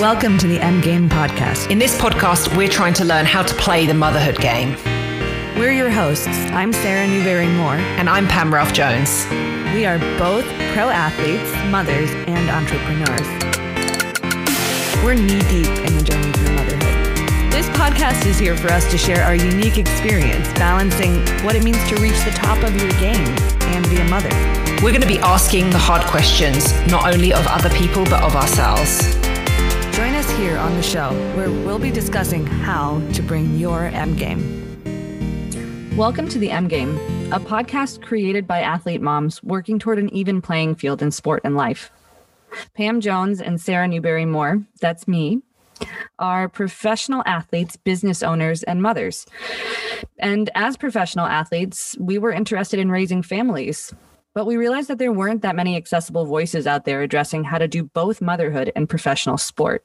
Welcome to the M Game Podcast. In this podcast, we're trying to learn how to play the motherhood game. We're your hosts. I'm Sarah Newberry Moore. And I'm Pam Ralph Jones. We are both pro athletes, mothers, and entrepreneurs. We're knee deep in the journey through motherhood. This podcast is here for us to share our unique experience balancing what it means to reach the top of your game and be a mother. We're going to be asking the hard questions, not only of other people, but of ourselves. Here on the show where we'll be discussing how to bring your M game. Welcome to the M Game, a podcast created by athlete moms working toward an even playing field in sport and life. Pam Jones and Sarah Newberry Moore, that's me, are professional athletes, business owners, and mothers. And as professional athletes, we were interested in raising families, but we realized that there weren't that many accessible voices out there addressing how to do both motherhood and professional sport.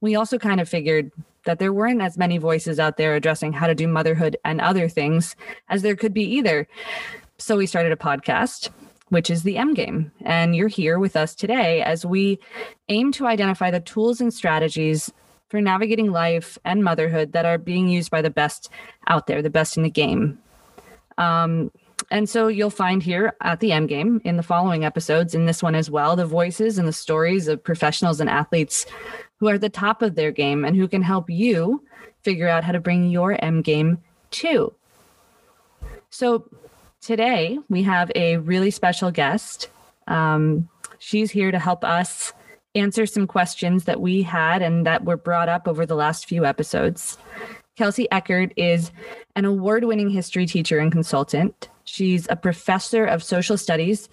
We also kind of figured that there weren't as many voices out there addressing how to do motherhood and other things as there could be either. So we started a podcast, which is the M Game. And you're here with us today as we aim to identify the tools and strategies for navigating life and motherhood that are being used by the best out there, the best in the game. Um, and so you'll find here at the M Game in the following episodes, in this one as well, the voices and the stories of professionals and athletes who are at the top of their game and who can help you figure out how to bring your M game too. So today we have a really special guest. Um, she's here to help us answer some questions that we had and that were brought up over the last few episodes. Kelsie Eckert is an award winning history teacher and consultant. She's a professor of social studies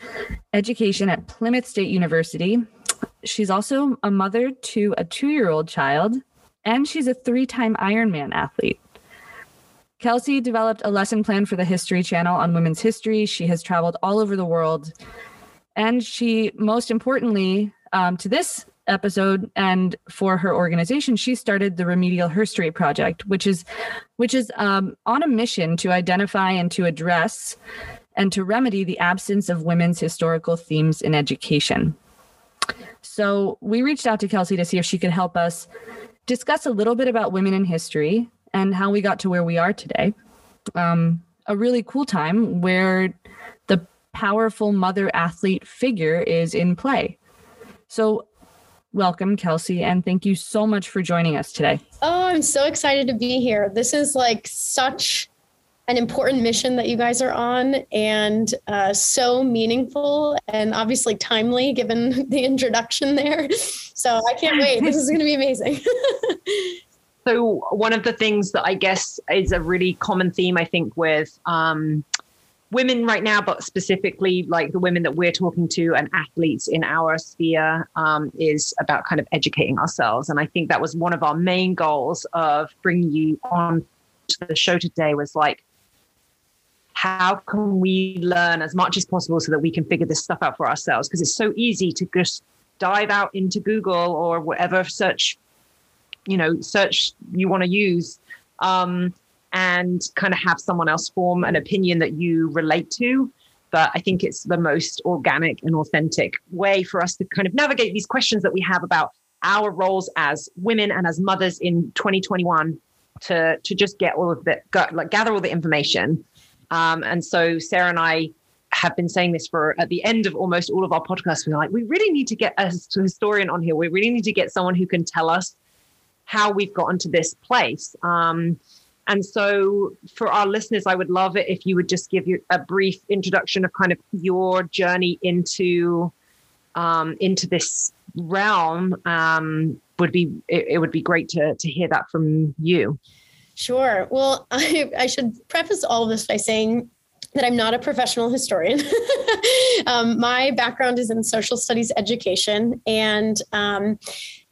education at Plymouth State University She's also a mother to a two year old child, and she's a three time Ironman athlete. Kelsie developed a lesson plan for the History Channel on women's history. She has traveled all over the world. And she, most importantly, um, to this episode and for her organization, she started the Remedial Herstory Project, which is which is um, on a mission to identify and to address and to remedy the absence of women's historical themes in education. So we reached out to Kelsie to see if she could help us discuss a little bit about women in history and how we got to where we are today. Um, a really cool time where the powerful mother athlete figure is in play. So, welcome, Kelsie, and thank you so much for joining us today. Oh, I'm so excited to be here. This is like such an important mission that you guys are on and uh, so meaningful and obviously timely given the introduction there. So I can't wait. This is going to be amazing. so, one of the things that I guess is a really common theme, I think, with um, women right now, but specifically like the women that we're talking to and athletes in our sphere, um, is about kind of educating ourselves. And I think that was one of our main goals of bringing you on to the show today was like how can we learn as much as possible so that we can figure this stuff out for ourselves? Because it's so easy to just dive out into Google or whatever search, you know, search you want to use, um, and kind of have someone else form an opinion that you relate to. But I think it's the most organic and authentic way for us to kind of navigate these questions that we have about our roles as women and as mothers in 2021 to to just get all of the like gather all the information um, and so Sarah and I have been saying this for at the end of almost all of our podcasts. We're like, we really need to get a historian on here. We really need to get someone who can tell us how we've gotten to this place. Um, and so, for our listeners, I would love it if you would just give you a brief introduction of kind of your journey into um, into this realm. Um, would be it, it would be great to to hear that from you. Sure. Well, I, I should preface all of this by saying that I'm not a professional historian. um, my background is in social studies education, and um,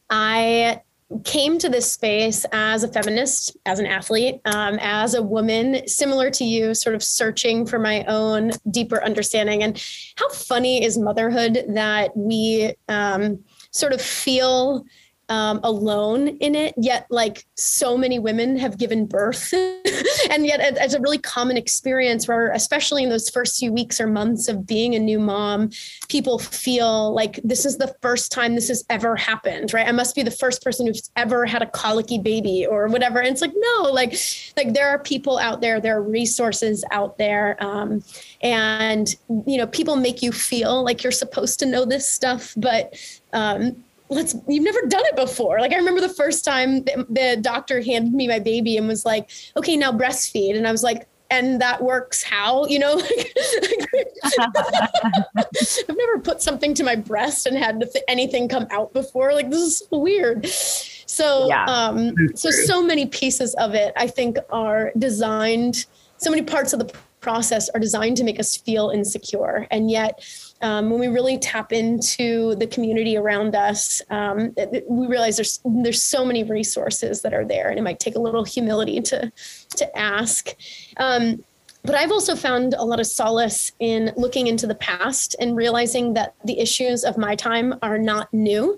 I came to this space as a feminist, as an athlete, um, as a woman, similar to you, sort of searching for my own deeper understanding. And how funny is motherhood that we um, sort of feel um, alone in it, yet like so many women have given birth. and yet it's a really common experience where, especially in those first few weeks or months of being a new mom, people feel like this is the first time this has ever happened, right? I must be the first person who's ever had a colicky baby or whatever. And it's like, no, like, like there are people out there, there are resources out there. Um, and, you know, people make you feel like you're supposed to know this stuff, but um, let's you've never done it before. Like i remember the first time the, the, doctor handed me my baby and was like okay now breastfeed. And i was like and that works how? You know i've never put something to my breast and had th- anything come out before. Like this is so weird. So yeah. um so so many pieces of it i think are designed so many parts of the process are designed to make us feel insecure. And yet um, when we really tap into the community around us, um, we realize there's there's so many resources that are there, and it might take a little humility to to ask. Um, but I've also found a lot of solace in looking into the past and realizing that the issues of my time are not new.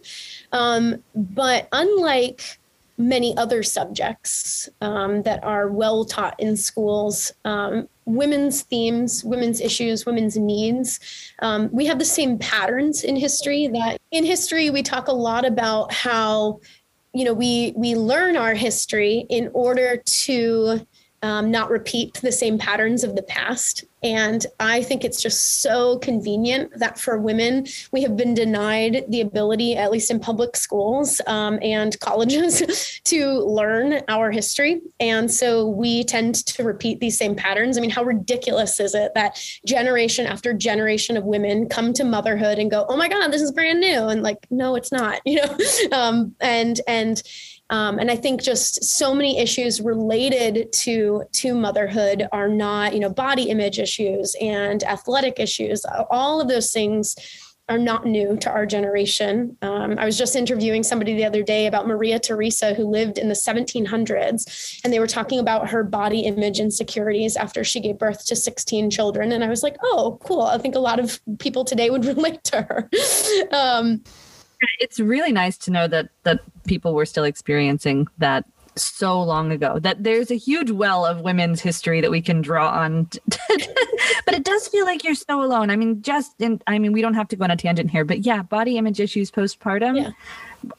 Um, but unlike many other subjects um, that are well taught in schools, um, women's themes, women's issues, women's needs. Um, we have the same patterns in history that in history we talk a lot about how you know we we learn our history in order to um, not repeat the same patterns of the past. And I think it's just so convenient that for women, we have been denied the ability, at least in public schools um, and colleges, to learn our history. And so we tend to repeat these same patterns. I mean, how ridiculous is it that generation after generation of women come to motherhood and go, oh my God, this is brand new? And like, no, it's not, you know? Um, and, and, um, and I think just so many issues related to to motherhood are not, you know, body image issues and athletic issues. All of those things are not new to our generation. Um, I was just interviewing somebody the other day about Maria Theresa, who lived in the 1700s, and they were talking about her body image insecurities after she gave birth to 16 children. And I was like, oh, cool. I think a lot of people today would relate to her. Um, it's really nice to know that that people were still experiencing that so long ago that there's a huge well of women's history that we can draw on. But it does feel like you're so alone. I mean just in i mean we don't have to go on a tangent here but yeah body image issues postpartum. Yeah.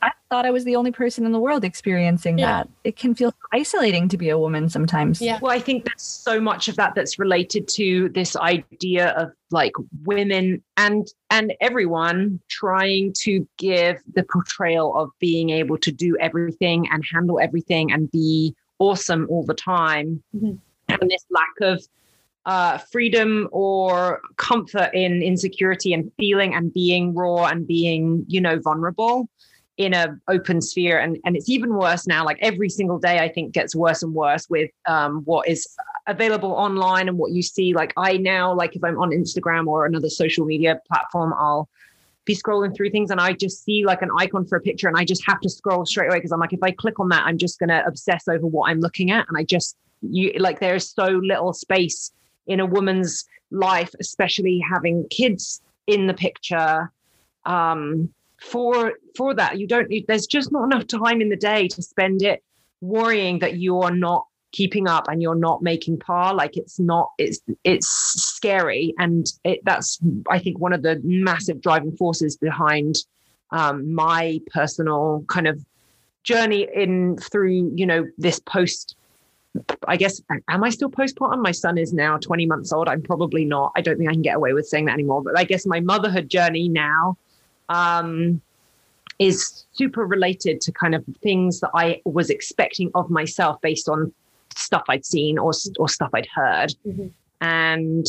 I thought I was the only person in the world experiencing yeah. that. It can feel isolating to be a woman sometimes. Yeah. Well, I think there's so much of that that's related to this idea of like women and and everyone trying to give the portrayal of being able to do everything and handle everything and be awesome all the time. Mm-hmm. And this lack of uh, freedom or comfort in insecurity and feeling and being raw and being, you know, vulnerable in a open sphere and and it's even worse now. Like every single day i think gets worse and worse with um, what is available online and what you see. Like i now like if i'm on instagram or another social media platform i'll be scrolling through things and i just see like an icon for a picture and i just have to scroll straight away because i'm like if i click on that i'm just going to obsess over what i'm looking at and i just you like there's so little space in a woman's life especially having kids in the picture um for for that you don't need there's just not enough time in the day to spend it worrying that you're not keeping up and you're not making par like it's not it's it's scary and it that's i think one of the massive driving forces behind um, my personal kind of journey in through you know this post I guess am I still postpartum? My son is now 20 months old. I'm probably not. I don't think I can get away with saying that anymore. But I guess my motherhood journey now um, is super related to kind of things that I was expecting of myself based on stuff I'd seen or or stuff I'd heard, mm-hmm. and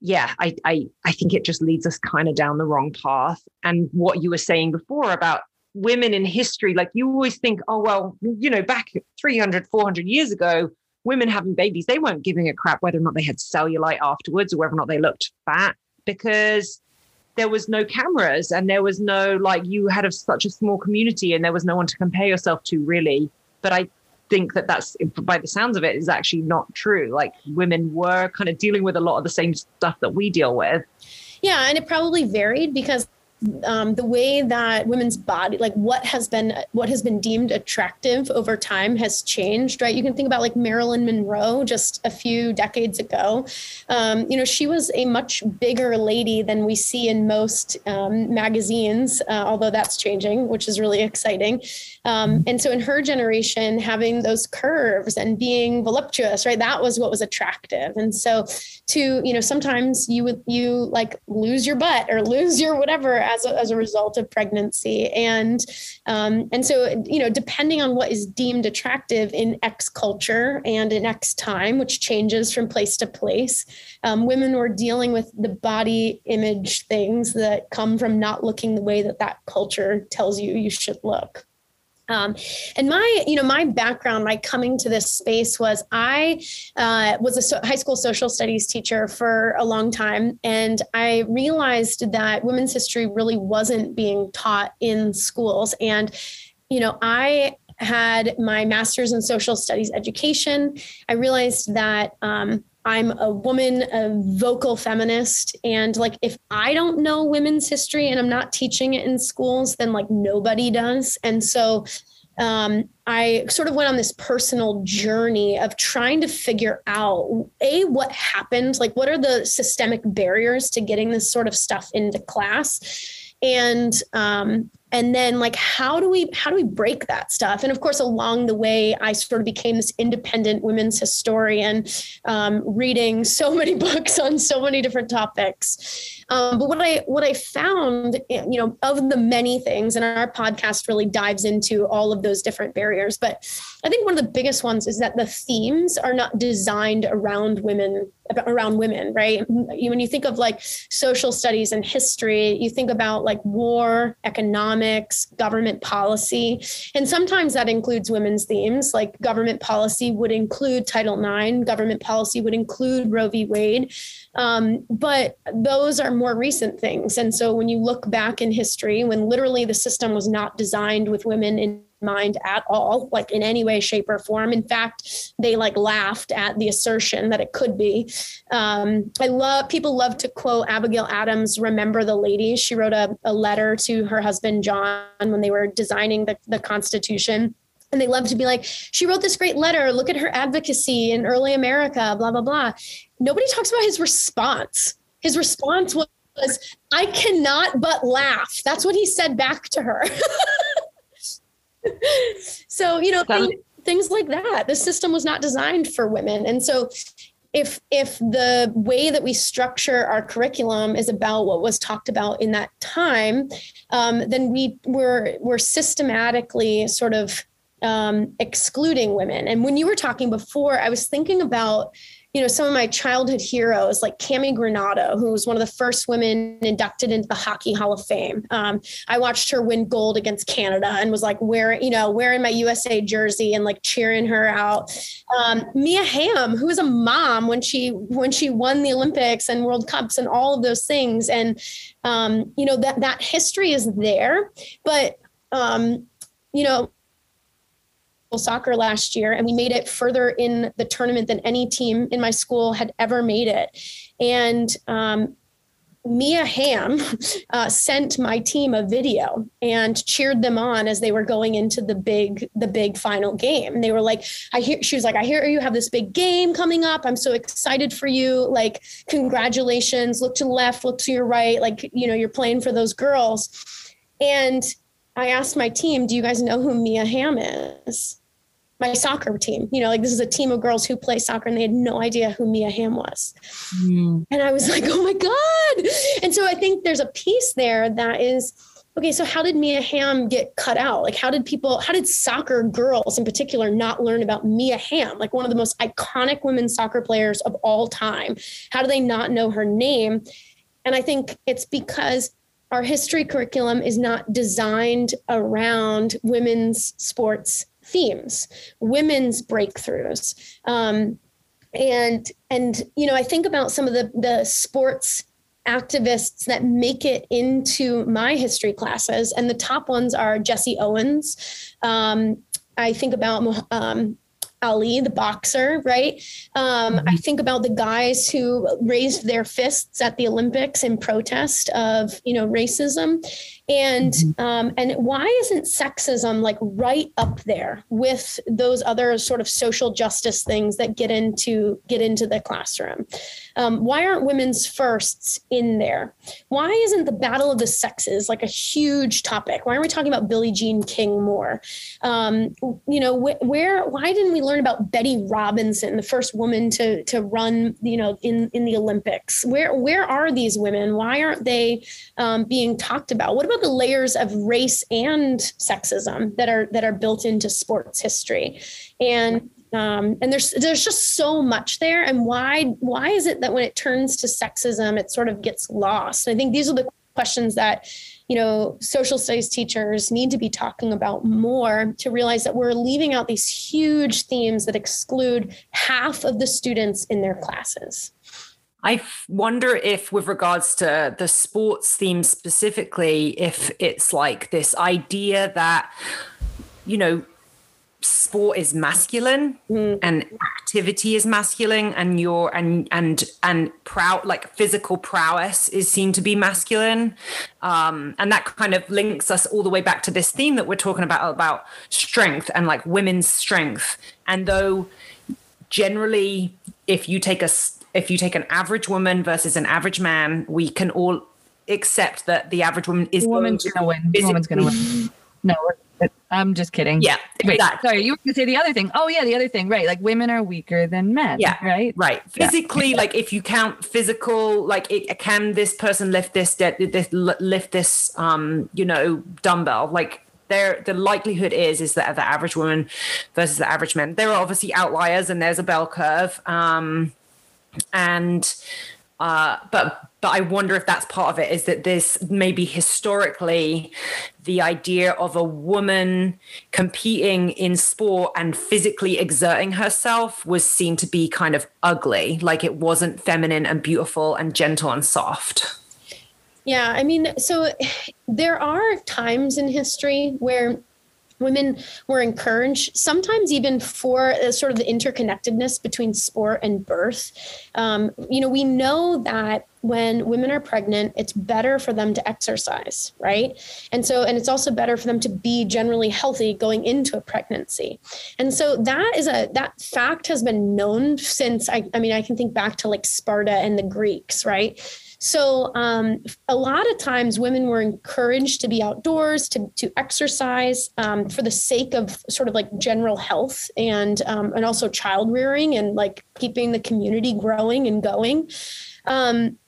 yeah, I, I I think it just leads us kind of down the wrong path. And what you were saying before about women in history, like you always think, oh well, you know, back 300, 400 years ago, women having babies, they weren't giving a crap whether or not they had cellulite afterwards or whether or not they looked fat because there was no cameras and there was no like you had a, such a small community and there was no one to compare yourself to really. But i think that that's by the sounds of it is actually not true. Like women were kind of dealing with a lot of the same stuff that we deal with. Yeah and it probably varied because um, the way that women's body, like what has been what has been deemed attractive over time, has changed. Right? You can think about like Marilyn Monroe just a few decades ago. Um, you know, she was a much bigger lady than we see in most um, magazines, uh, although that's changing, which is really exciting. Um, and so, in her generation, having those curves and being voluptuous, right? That was what was attractive. And so, to you know, sometimes you would you like lose your butt or lose your whatever as a, as a result of pregnancy and um, and so you know depending on what is deemed attractive in x culture and in x time which changes from place to place um, women were dealing with the body image things that come from not looking the way that that culture tells you you should look um, and my, you know, my background, my coming to this space was I uh, was a so- high school social studies teacher for a long time, and I realized that women's history really wasn't being taught in schools. And, you know, I had my master's in social studies education. I realized that um, I'm a woman, a vocal feminist. And like, if I don't know women's history and I'm not teaching it in schools, then like nobody does. And so um, I sort of went on this personal journey of trying to figure out a what happened, like what are the systemic barriers to getting this sort of stuff into class, and um, and then like how do we how do we break that stuff? And of course along the way i sort of became this independent women's historian um, reading so many books on so many different topics um, but what i what i found you know of the many things and our podcast really dives into all of those different barriers but i think one of the biggest ones is that the themes are not designed around women around women right when you think of like social studies and history you think about like war economics economics, government policy. And sometimes that includes women's themes, like government policy would include Title IX, government policy would include Roe v. Wade. Um, but those are more recent things. And so when you look back in history, when literally the system was not designed with women in mind at all, like in any way, shape, or form. In fact, they like laughed at the assertion that it could be. Um, I love people love to quote Abigail Adams, remember the Lady. She wrote a, a letter to her husband John when they were designing the, the Constitution. And they love to be like, she wrote this great letter. Look at her advocacy in early America, blah, blah, blah. Nobody talks about his response. His response was, I cannot but laugh. That's what he said back to her. so you know things, things like that the system was not designed for women and so if if the way that we structure our curriculum is about what was talked about in that time um, then we were we're systematically sort of um, excluding women and when you were talking before i was thinking about you know, some of my childhood heroes like Cammi Granato, who was one of the first women inducted into the Hockey Hall of Fame. Um, I watched her win gold against Canada and was like wearing, you know, wearing my USA jersey and like cheering her out. Um, Mia Hamm, who was a mom when she when she won the Olympics and World Cups and all of those things, and um, you know that that history is there, but um, you know soccer last year, and we made it further in the tournament than any team in my school had ever made it. And um, Mia Hamm uh, sent my team a video and cheered them on as they were going into the big the big final game. And they were like, "I hear." She was like, "I hear you have this big game coming up. I'm so excited for you. Like, congratulations. Look to the left, look to your right. Like, you know, you're playing for those girls." And I asked my team, "Do you guys know who Mia Hamm is?" my soccer team. You know, like this is a team of girls who play soccer and they had no idea who Mia Hamm was. Mm. And I was like, oh my God. And so I think there's a piece there that is okay, so how did Mia Hamm get cut out? Like, how did people, how did soccer girls in particular not learn about Mia Hamm, like one of the most iconic women soccer players of all time? How do they not know her name? And I think it's because our history curriculum is not designed around women's sports themes, women's breakthroughs. Um, and and you know, I think about some of the the sports activists that make it into my history classes, and the top ones are Jesse Owens. Um, I think about um, Ali, the boxer, right? Um, mm-hmm. I think about the guys who raised their fists at the Olympics in protest of, you know, racism and mm-hmm. um, and why isn't sexism like right up there with those other sort of social justice things that get into get into the classroom? Um, why aren't women's firsts in there? Why isn't the battle of the sexes like a huge topic? Why aren't we talking about billie jean king more? Um, you know wh- where why didn't we learn about betty robinson the first woman to to run you know in in the olympics? Where where are these women? Why aren't they um, being talked about? What about the layers of race and sexism that are that are built into sports history. And um, and there's there's just so much there. And why why is it that when it turns to sexism it sort of gets lost? I think these are the questions that you know social studies teachers need to be talking about more to realize that we're leaving out these huge themes that exclude half of the students in their classes I wonder if, with regards to the sports theme specifically, if it's like this idea that, you know, sport is masculine mm. and activity is masculine and your and and and proud like physical prowess is seen to be masculine um and that kind of links us all the way back to this theme that we're talking about about strength and like women's strength and though generally if you take a if you take an average woman versus an average man, we can all accept that the average woman is the woman's going to win. The woman's going to win. No, I'm just kidding. Yeah, Wait, exactly. Sorry, you were going to say the other thing. Oh, yeah, the other thing, right? Like women are weaker than men. Yeah, right. Right. Physically, yeah. like if you count physical, like it, can this person lift this, this lift this, um, you know, dumbbell? Like there the likelihood is is that the average woman versus the average man there are obviously outliers and there's a bell curve um and uh, but but I wonder if that's part of it is that this maybe historically the idea of a woman competing in sport and physically exerting herself was seen to be kind of ugly, like it wasn't feminine and beautiful and gentle and soft. Yeah, I mean, so there are times in history where women were encouraged sometimes even for sort of the interconnectedness between sport and birth. Um, you know we know that when women are pregnant it's better for them to exercise right? And so and it's also better for them to be generally healthy going into a pregnancy. And so that is a that fact has been known since i, I mean i can think back to like sparta and the greeks right so um, a lot of times women were encouraged to be outdoors, to, to exercise um, for the sake of sort of like general health and um, and also child rearing and like keeping the community growing and going. Um,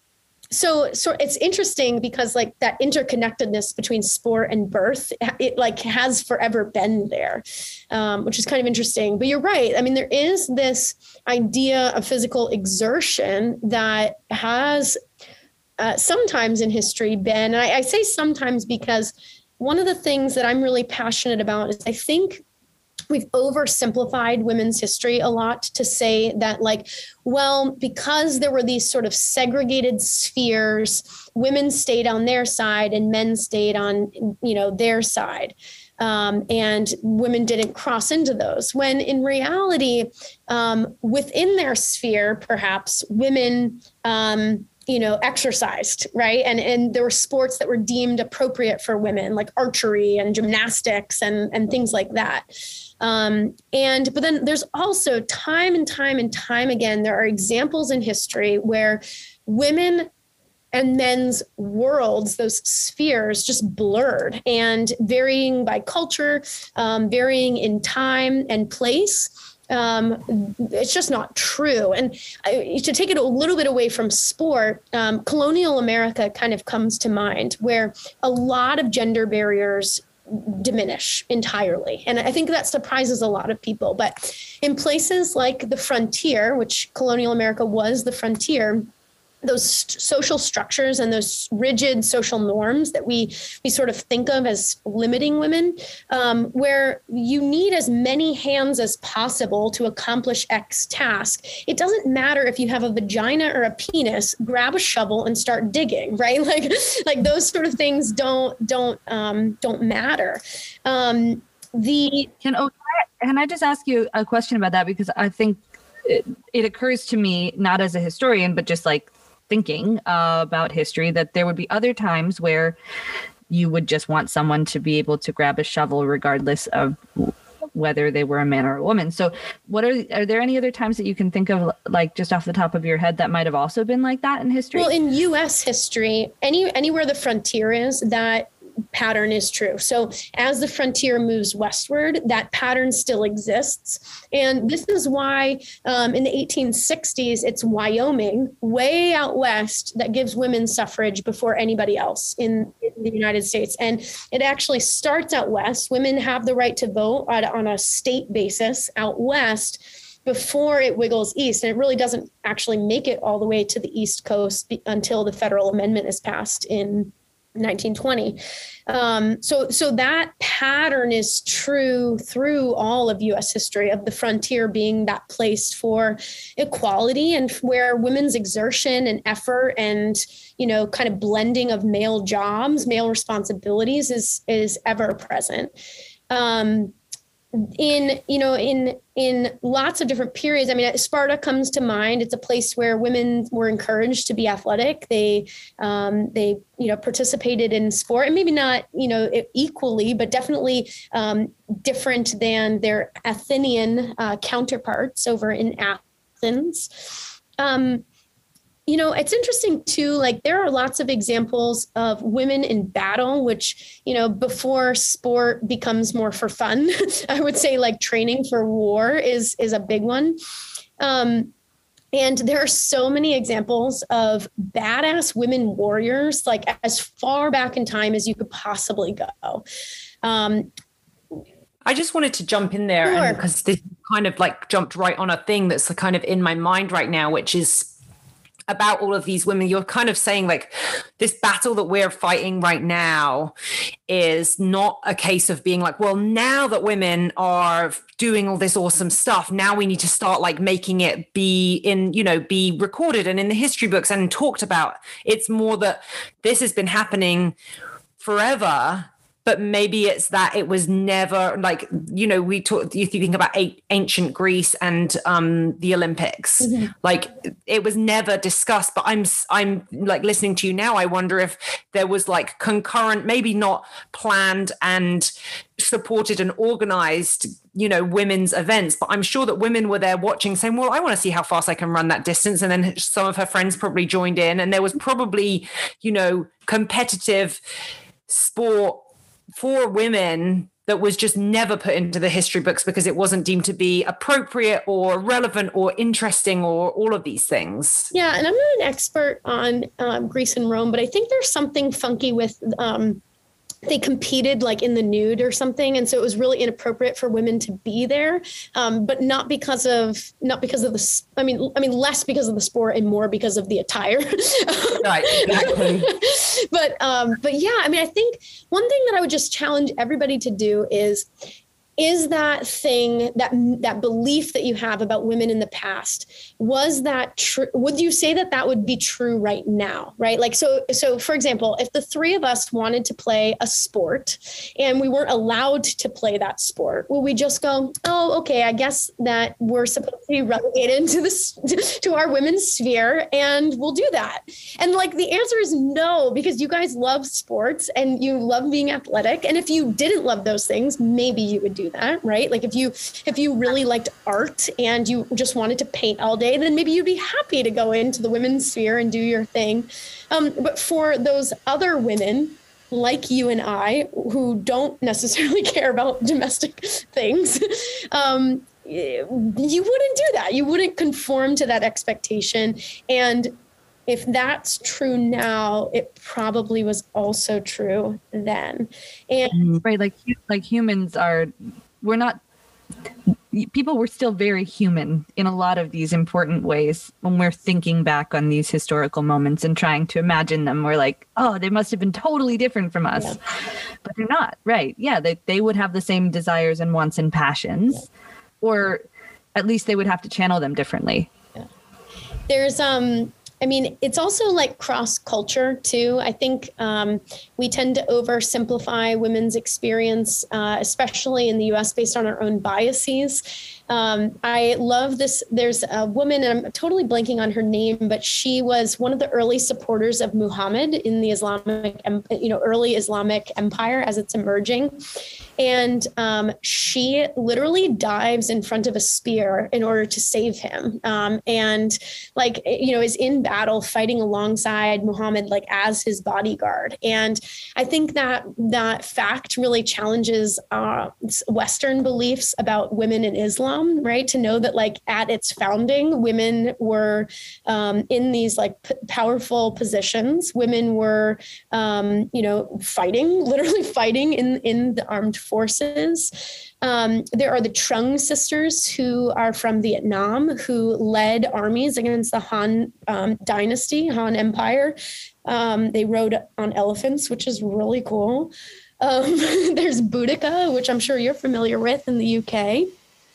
so so it's interesting because like that interconnectedness between sport and birth it like has forever been there um, which is kind of interesting but you're right i mean there is this idea of physical exertion that has uh, sometimes in history been, I, I say sometimes because one of the things that I'm really passionate about is I think we've oversimplified women's history a lot to say that like well because there were these sort of segregated spheres women stayed on their side and men stayed on you know their side. Um, and women didn't cross into those. When in reality um, within their sphere perhaps women um, you know exercised right? And and there were sports that were deemed appropriate for women like archery and gymnastics and and things like that. Um, and but then there's also time and time and time again there are examples in history where women and men's worlds, those spheres just blurred and varying by culture, um, varying in time and place um, it's just not true. And I, to take it a little bit away from sport, um, colonial America kind of comes to mind, where a lot of gender barriers diminish entirely. And I think that surprises a lot of people. But in places like the frontier, which colonial America was the frontier, those st- social structures and those rigid social norms that we we sort of think of as limiting women um, where you need as many hands as possible to accomplish x task. It doesn't matter if you have a vagina or a penis grab a shovel and start digging right? Like like those sort of things don't don't um, don't matter. Um, the can can I just ask you a question about that? Because I think it, it occurs to me, not as a historian, but just like thinking uh, about history, that there would be other times where you would just want someone to be able to grab a shovel regardless of whether they were a man or a woman. So, what are are there any other times that you can think of, like just off the top of your head, that might have also been like that in history? Well, in U.S. history, any anywhere the frontier is, that pattern is true. So as the frontier moves westward, that pattern still exists. And this is why um, in the 1860s, it's Wyoming, way out west, that gives women suffrage before anybody else in, in the United States. And it actually starts out west. Women have the right to vote on, on a state basis out west before it wiggles east. And it really doesn't actually make it all the way to the East Coast until the federal amendment is passed in 1920. Um, so, so that pattern is true through all of U.S. history of the frontier being that place for equality and where women's exertion and effort and you know kind of blending of male jobs, male responsibilities is is ever present. Um, in you know in in lots of different periods. I mean sparta comes to mind. It's a place where women were encouraged to be athletic. They um, they you know participated in sport and maybe not you know equally but definitely um, different than their athenian uh, counterparts over in athens. Um, you know it's interesting too like there are lots of examples of women in battle which you know before sport becomes more for fun i would say like training for war is is a big one um, and there are so many examples of badass women warriors like as far back in time as you could possibly go um, I just wanted to jump in there because sure. this kind of like jumped right on a thing that's kind of in my mind right now, which is about all of these women you're kind of saying like this battle that we're fighting right now is not a case of being like well now that women are doing all this awesome stuff now we need to start like making it be in you know be recorded and in the history books and talked about. It's more that this has been happening forever but maybe it's that it was never like you know we talk you think about ancient greece and um the olympics mm-hmm. like it was never discussed but i'm i'm like listening to you now i wonder if there was like concurrent maybe not planned and supported and organized you know women's events but i'm sure that women were there watching saying well i want to see how fast i can run that distance and then some of her friends probably joined in and there was probably you know competitive sport for women that was just never put into the history books because it wasn't deemed to be appropriate or relevant or interesting or all of these things. Yeah, and I'm not an expert on um, Greece and Rome, but I think there's something funky with um, they competed like in the nude or something and so it was really inappropriate for women to be there um, but not because of not because of the i mean i mean less because of the sport and more because of the attire. Right exactly. But um but yeah i mean i think one thing that i would just challenge everybody to do is is that thing that that belief that you have about women in the past was that true would you say that that would be true right now right? Like so so for example if the three of us wanted to play a sport and we weren't allowed to play that sport will we just go oh okay i guess that we're supposed to be relegated to this to our women's sphere and we'll do that? And like the answer is no because you guys love sports and you love being athletic. And if you didn't love those things maybe you would do that, right? Like if you if you really liked art and you just wanted to paint all day, then maybe you'd be happy to go into the women's sphere and do your thing. Um, but for those other women like you and I who don't necessarily care about domestic things, um, you wouldn't do that. You wouldn't conform to that expectation. And if that's true now, it probably was also true then. And mm-hmm. right, like like humans are, we're not. People were still very human in a lot of these important ways when we're thinking back on these historical moments and trying to imagine them. We're like, oh, they must have been totally different from us, yeah. but they're not. Right? Yeah, they they would have the same desires and wants and passions, yeah. or at least they would have to channel them differently. Yeah. There's um I mean, it's also like cross culture too. I think um, we tend to oversimplify women's experience, uh, especially in the US, based on our own biases. Um, I love this. There's a woman, and I'm totally blanking on her name, but she was one of the early supporters of Muhammad in the Islamic, you know, early Islamic empire as it's emerging. And um, she literally dives in front of a spear in order to save him. Um, and like, you know, is in battle fighting alongside Muhammad, like as his bodyguard. And I think that that fact really challenges uh, Western beliefs about women in Islam, right? To know that, like, at its founding, women were um, in these like p- powerful positions. Women were, um, you know, fighting, literally fighting in in the armed forces. Um, there are the Trung sisters who are from Vietnam who led armies against the Han um, dynasty, Han Empire. Um, they rode on elephants, which is really cool. Um, there's Boudica, which I'm sure you're familiar with in the UK.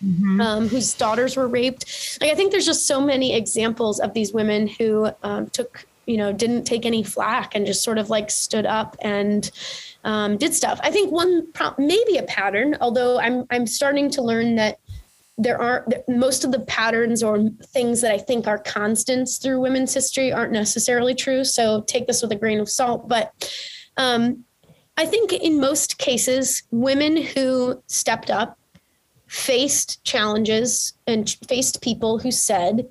Mm-hmm. Um, whose daughters were raped. Like I think there's just so many examples of these women who um, took, you know, didn't take any flack and just sort of like stood up and um, did stuff. I think one maybe a pattern, although I'm I'm starting to learn that there aren't most of the patterns or things that I think are constants through women's history aren't necessarily true. So take this with a grain of salt. But um, I think in most cases, women who stepped up faced challenges and faced people who said,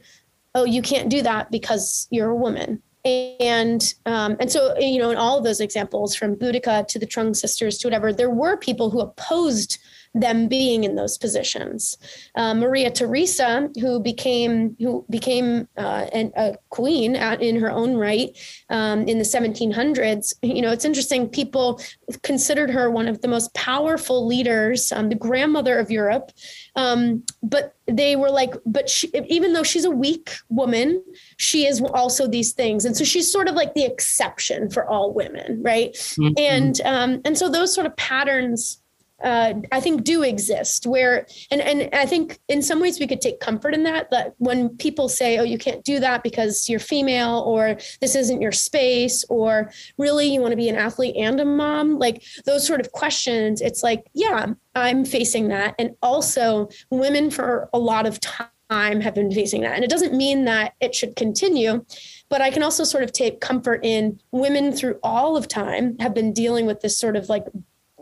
"Oh, you can't do that because you're a woman." and um, and so you know in all of those examples from Boudica to the Trung sisters to whatever there were people who opposed them being in those positions. Uh, Maria Theresa, who became who became uh, an, a queen at, in her own right um, in the 1700s, you know, it's interesting. People considered her one of the most powerful leaders, um, the grandmother of Europe. Um, but they were like, but she, even though she's a weak woman, she is also these things, and so she's sort of like the exception for all women, right? Mm-hmm. And um, and so those sort of patterns uh, I think do exist where and and I think in some ways we could take comfort in that that when people say oh you can't do that because you're female or this isn't your space or really you want to be an athlete and a mom like those sort of questions it's like yeah I'm facing that. And also women for a lot of time have been facing that. And it doesn't mean that it should continue but I can also sort of take comfort in women through all of time have been dealing with this sort of like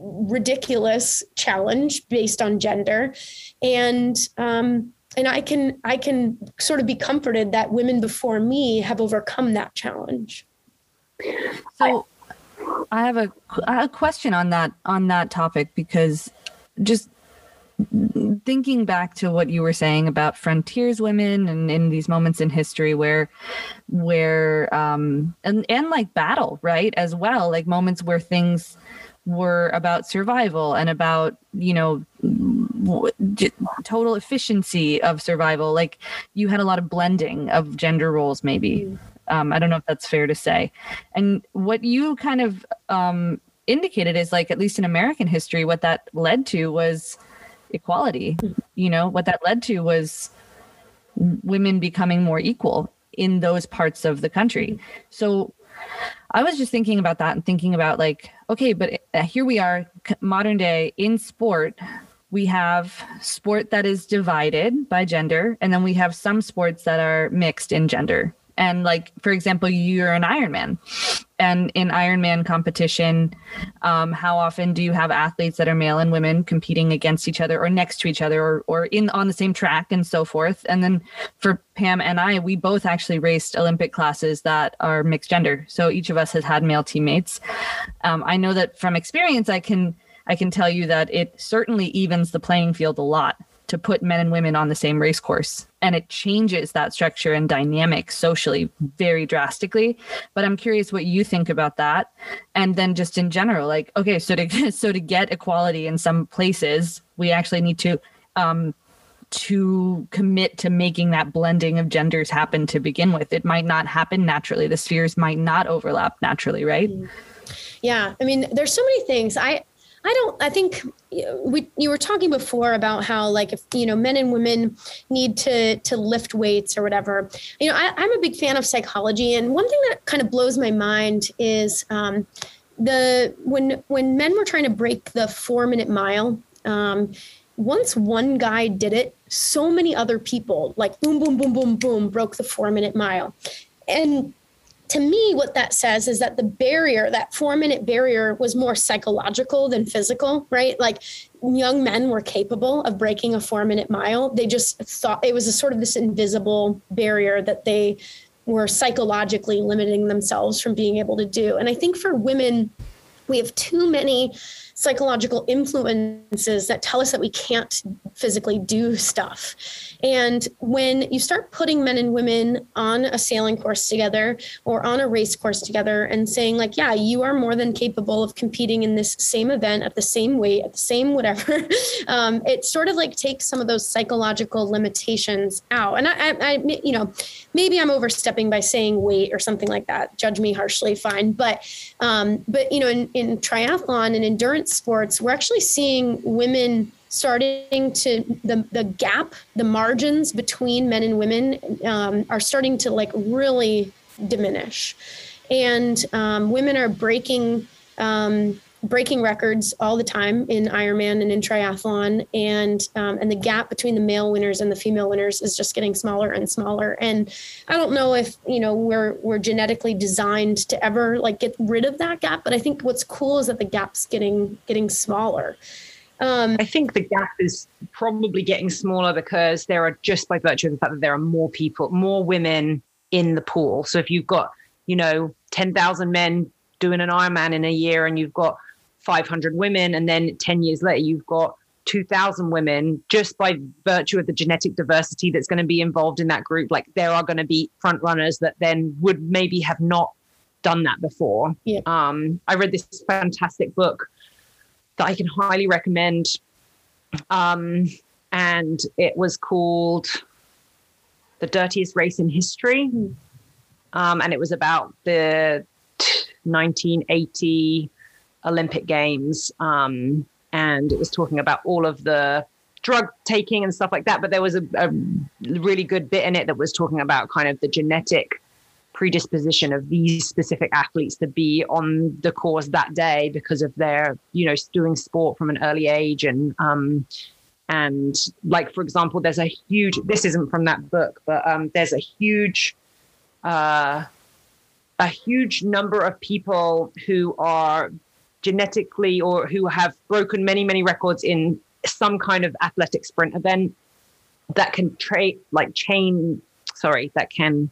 ridiculous challenge based on gender. And um, and i can i can sort of be comforted that women before me have overcome that challenge. So i have a, a question on that on that topic because just thinking back to what you were saying about frontiers women and in these moments in history where where um and and like battle right as well like moments where things were about survival and about you know total efficiency of survival like you had a lot of blending of gender roles maybe mm. um, i don't know if that's fair to say and what you kind of um, indicated is like at least in american history what that led to was equality mm. you know what that led to was women becoming more equal in those parts of the country mm. so I was just thinking about that and thinking about like, okay, but uh, here we are, modern day in sport. We have sport that is divided by gender, and then we have some sports that are mixed in gender. And like, for example, you're an Ironman and in Ironman competition, um, how often do you have athletes that are male and women competing against each other or next to each other or, or in on the same track and so forth? And then for Pam and I, we both actually raced Olympic classes that are mixed gender. So each of us has had male teammates. Um, I know that from experience, I can I can tell you that it certainly evens the playing field a lot to put men and women on the same race course and it changes that structure and dynamic socially very drastically. But i'm curious what you think about that. And then just in general like okay so to so to get equality in some places we actually need to um to commit to making that blending of genders happen to begin with. It might not happen naturally. The spheres might not overlap naturally right? Yeah. I mean there's so many things. I I don't. I think we you were talking before about how like if you know men and women need to to lift weights or whatever. You know, I, am a big fan of psychology, and one thing that kind of blows my mind is um, the when when men were trying to break the four minute mile. Um, once one guy did it, so many other people like boom, boom, boom, boom, boom broke the four minute mile, and to me, what that says is that the barrier, that four minute barrier, was more psychological than physical, right? Like young men were capable of breaking a four minute mile. They just thought it was a sort of this invisible barrier that they were psychologically limiting themselves from being able to do. And I think for women, we have too many psychological influences that tell us that we can't physically do stuff. And when you start putting men and women on a sailing course together or on a race course together and saying, like, yeah, you are more than capable of competing in this same event at the same weight, at the same whatever, um, it sort of like takes some of those psychological limitations out. And I, I, I, you know, maybe I'm overstepping by saying weight or something like that. Judge me harshly, fine. But, um, but you know, in, in triathlon and endurance sports, we're actually seeing women starting to the the gap, the margins between men and women um, are starting to like really diminish, and um, women are breaking. Um, breaking records all the time in Ironman and in triathlon, and um, and the gap between the male winners and the female winners is just getting smaller and smaller. And I don't know if you know we're we're genetically designed to ever like get rid of that gap, but I think what's cool is that the gap's getting getting smaller. Um, I think the gap is probably getting smaller because there are just by virtue of the fact that there are more people, more women in the pool. So if you've got, you know, 10,000 men doing an Ironman in a year and you've got 500 women, and then 10 years later, you've got 2,000 women just by virtue of the genetic diversity that's going to be involved in that group. Like there are going to be front runners that then would maybe have not done that before. Yeah. Um, I read this fantastic book that I can highly recommend. Um, and it was called The Dirtiest Race in History. Um, and it was about the 1980 Olympic Games. Um, and it was talking about all of the drug taking and stuff like that. But there was a, a really good bit in it that was talking about kind of the genetic predisposition of these specific athletes to be on the course that day because of their you know doing sport from an early age and um and like for example there's a huge this isn't from that book but um there's a huge uh a huge number of people who are genetically or who have broken many many records in some kind of athletic sprint event that can trade like chain sorry that can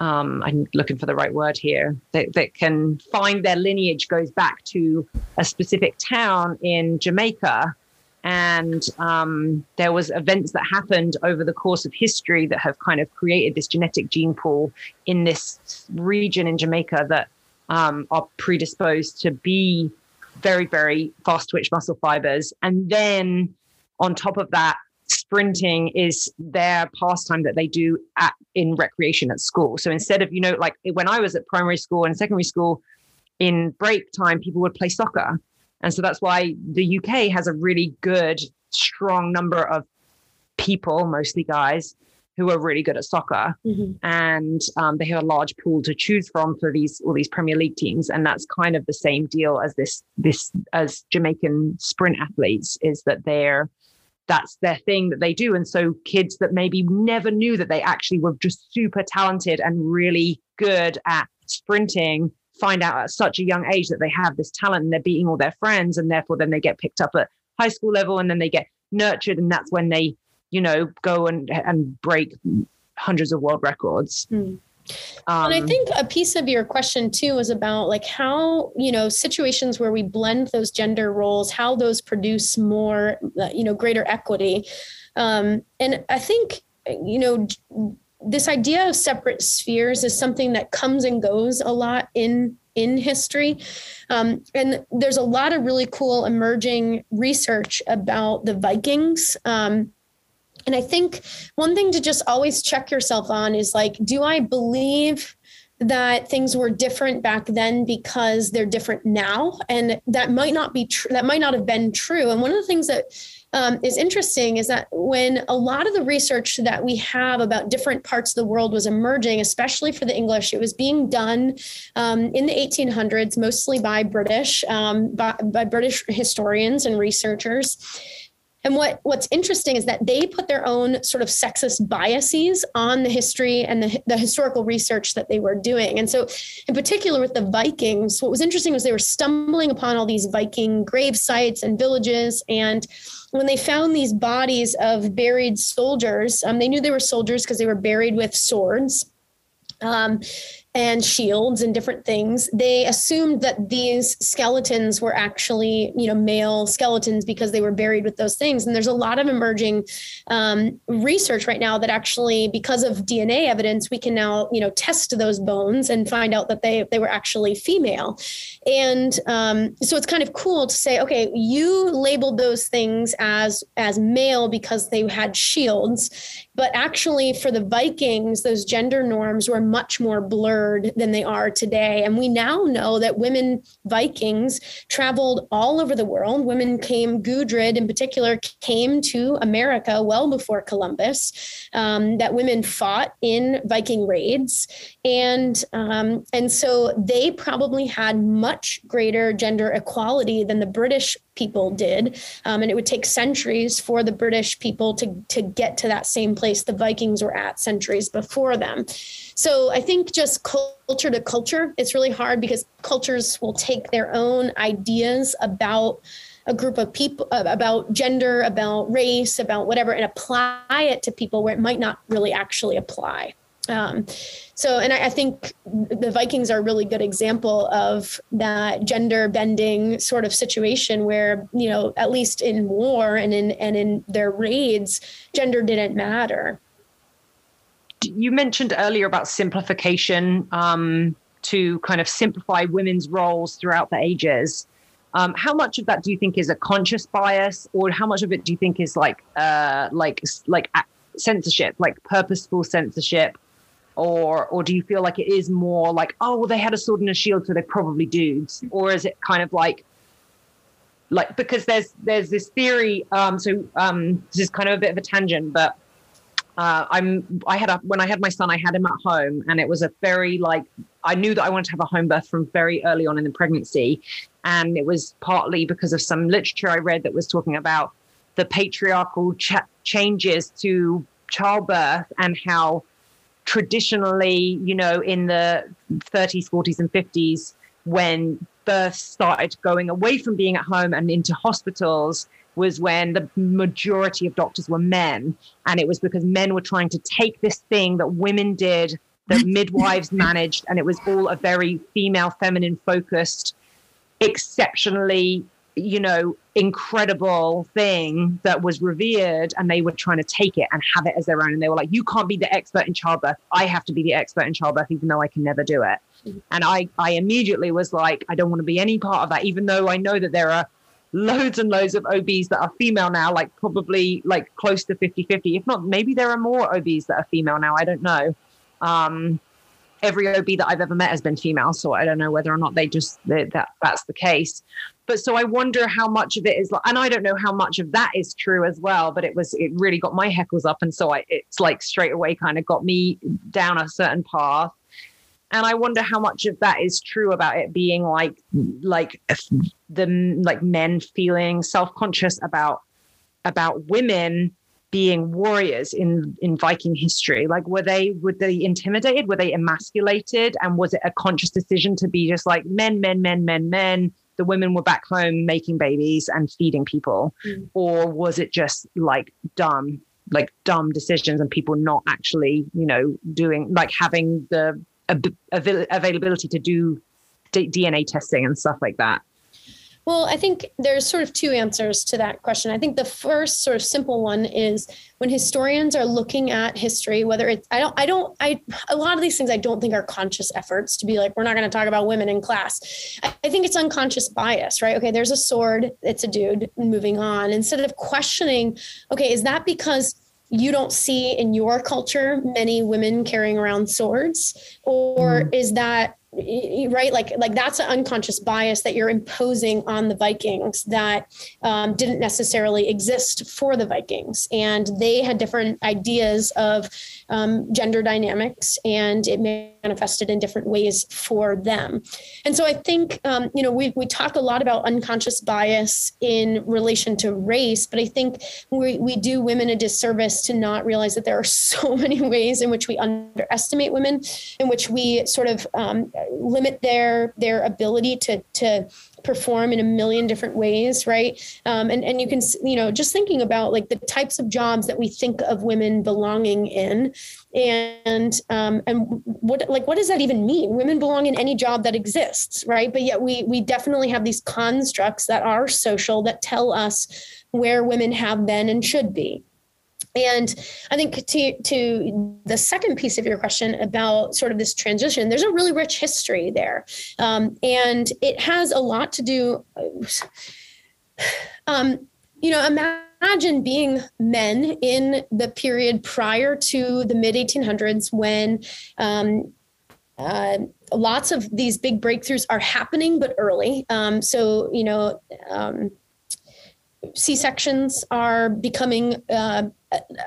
um, I'm looking for the right word here, that, that can find their lineage goes back to a specific town in Jamaica. And um, there was events that happened over the course of history that have kind of created this genetic gene pool in this region in Jamaica that um, are predisposed to be very, very fast twitch muscle fibers. And then on top of that, sprinting is their pastime that they do at in recreation at school. So instead of, you know, like when I was at primary school and secondary school, in break time, people would play soccer. And so that's why the UK has a really good, strong number of people, mostly guys, who are really good at soccer, mm-hmm. and um, they have a large pool to choose from for these all these Premier League teams, and that's kind of the same deal as this this as Jamaican sprint athletes is that they're that's their thing that they do. And so kids that maybe never knew that they actually were just super talented and really good at sprinting find out at such a young age that they have this talent and they're beating all their friends and therefore then they get picked up at high school level and then they get nurtured and that's when they you know go and and break hundreds of world records mm. Um, and I think a piece of your question too was about like how, you know, situations where we blend those gender roles, how those produce more, uh, you know, greater equity. Um, and I think, you know, this idea of separate spheres is something that comes and goes a lot in in history. Um, and there's a lot of really cool emerging research about the Vikings. Um, and I think one thing to just always check yourself on is like, do I believe that things were different back then because they're different now and that might not be true that might not have been true and one of the things that um, is interesting is that when a lot of the research that we have about different parts of the world was emerging, especially for the English, it was being done um, in the 1800s, mostly by British, um, by, by British historians and researchers. And what what's interesting is that they put their own sort of sexist biases on the history and the, the historical research that they were doing. And so, in particular, with the Vikings, what was interesting was they were stumbling upon all these Viking grave sites and villages. And when they found these bodies of buried soldiers, um, they knew they were soldiers because they were buried with swords. Um, and shields and different things they assumed that these skeletons were actually you know male skeletons because they were buried with those things. And there's a lot of emerging um, research right now that actually because of dna evidence we can now you know test those bones and find out that they they were actually female and um, so it's kind of cool to say okay you labeled those things as as male because they had shields but actually, for the Vikings, those gender norms were much more blurred than they are today. And we now know that women Vikings traveled all over the world. Women came, Gudrid in particular, came to America well before Columbus, um, that women fought in Viking raids. And, um, and so they probably had much greater gender equality than the British people did. Um, and it would take centuries for the British people to, to get to that same place the Vikings were at centuries before them. So I think just culture to culture, it's really hard because cultures will take their own ideas about a group of people uh, about gender, about race, about whatever, and apply it to people where it might not really actually apply. Um, so, and I, I, think the Vikings are a really good example of that gender bending sort of situation where, you know, at least in war and in and in their raids, gender didn't matter. You mentioned earlier about simplification um, to kind of simplify women's roles throughout the ages. Um, how much of that do you think is a conscious bias, or how much of it do you think is like uh, like like censorship, like purposeful censorship? Or or do you feel like it is more like oh well they had a sword and a shield so they're probably dudes? Or is it kind of like like because there's there's this theory um so um this is kind of a bit of a tangent but uh, I'm I had a when I had my son I had him at home and it was a very like I knew that I wanted to have a home birth from very early on in the pregnancy. And it was partly because of some literature I read that was talking about the patriarchal ch- changes to childbirth and how traditionally, you know, in the 30s, 40s, and 50s, when births started going away from being at home and into hospitals, was when the majority of doctors were men. And it was because men were trying to take this thing that women did, that midwives managed, and it was all a very female, feminine focused, exceptionally you know, incredible thing that was revered and they were trying to take it and have it as their own. And they were like, you can't be the expert in childbirth. I have to be the expert in childbirth, even though I can never do it. Mm-hmm. And I, I immediately was like, I don't want to be any part of that, even though I know that there are loads and loads of OBs that are female now, like probably like close to 50 50. If not, maybe there are more OBs that are female now. I don't know. Um, every OB that I've ever met has been female, so I don't know whether or not they just that that's the case. But so I wonder how much of it is, like, and I don't know how much of that is true as well. But it was it really got my heckles up, and so I it's like straight away kind of got me down a certain path. And I wonder how much of that is true about it being like like the like men feeling self conscious about about women being warriors in in Viking history? Like, were they were they intimidated? Were they emasculated? And was it a conscious decision to be just like men, men, men, men, men? The women were back home making babies and feeding people, mm. or was it just like dumb, like dumb decisions and people not actually, you know, doing like having the availability to do DNA testing and stuff like that? Well, I think there's sort of two answers to that question. I think the first sort of simple one is when historians are looking at history, whether it's I don't I don't I a lot of these things I don't think are conscious efforts to be like we're not going to talk about women in class. I, I think it's unconscious bias, right? Okay, there's a sword, it's a dude, moving on. Instead of questioning, okay, is that because you don't see in your culture many women carrying around swords or mm. is that right like like that's an unconscious bias that you're imposing on the vikings that um, didn't necessarily exist for the vikings and they had different ideas of um, gender dynamics and it manifested in different ways for them. And so i think um, you know we, we talk a lot about unconscious bias in relation to race but i think we, we do women a disservice to not realize that there are so many ways in which we underestimate women in which we sort of um, limit their their ability to to perform in a million different ways right? Um, and and you can you know just thinking about like the types of jobs that we think of women belonging in and um, and what like what does that even mean? Women belong in any job that exists right? But yet we we definitely have these constructs that are social that tell us where women have been and should be and I think to to the second piece of your question about sort of this transition, there's a really rich history there, um, and it has a lot to do. Um, you know, imagine being men in the period prior to the mid 1800s when. Um, uh, lots of these big breakthroughs are happening, but early. Um, so, you know, um, C sections are becoming uh,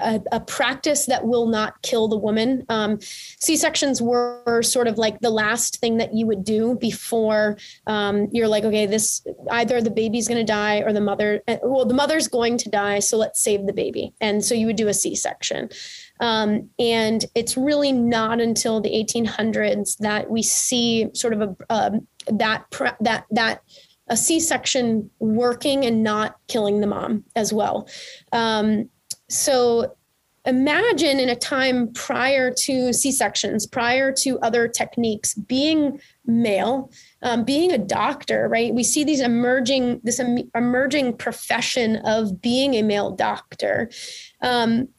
a, a, practice that will not kill the woman. Um, C sections were sort of like the last thing that you would do before um, you're like, okay, this either the baby's going to die or the mother, uh, well, the mother's going to die, so let's save the baby. And so you would do a C section. Um, and it's really not until the 1800s that we see sort of a um, that that that a C-section working and not killing the mom as well. Um, so imagine in a time prior to C-sections, prior to other techniques, being male, um, being a doctor, right? We see these emerging, this em- emerging profession of being a male doctor. Um,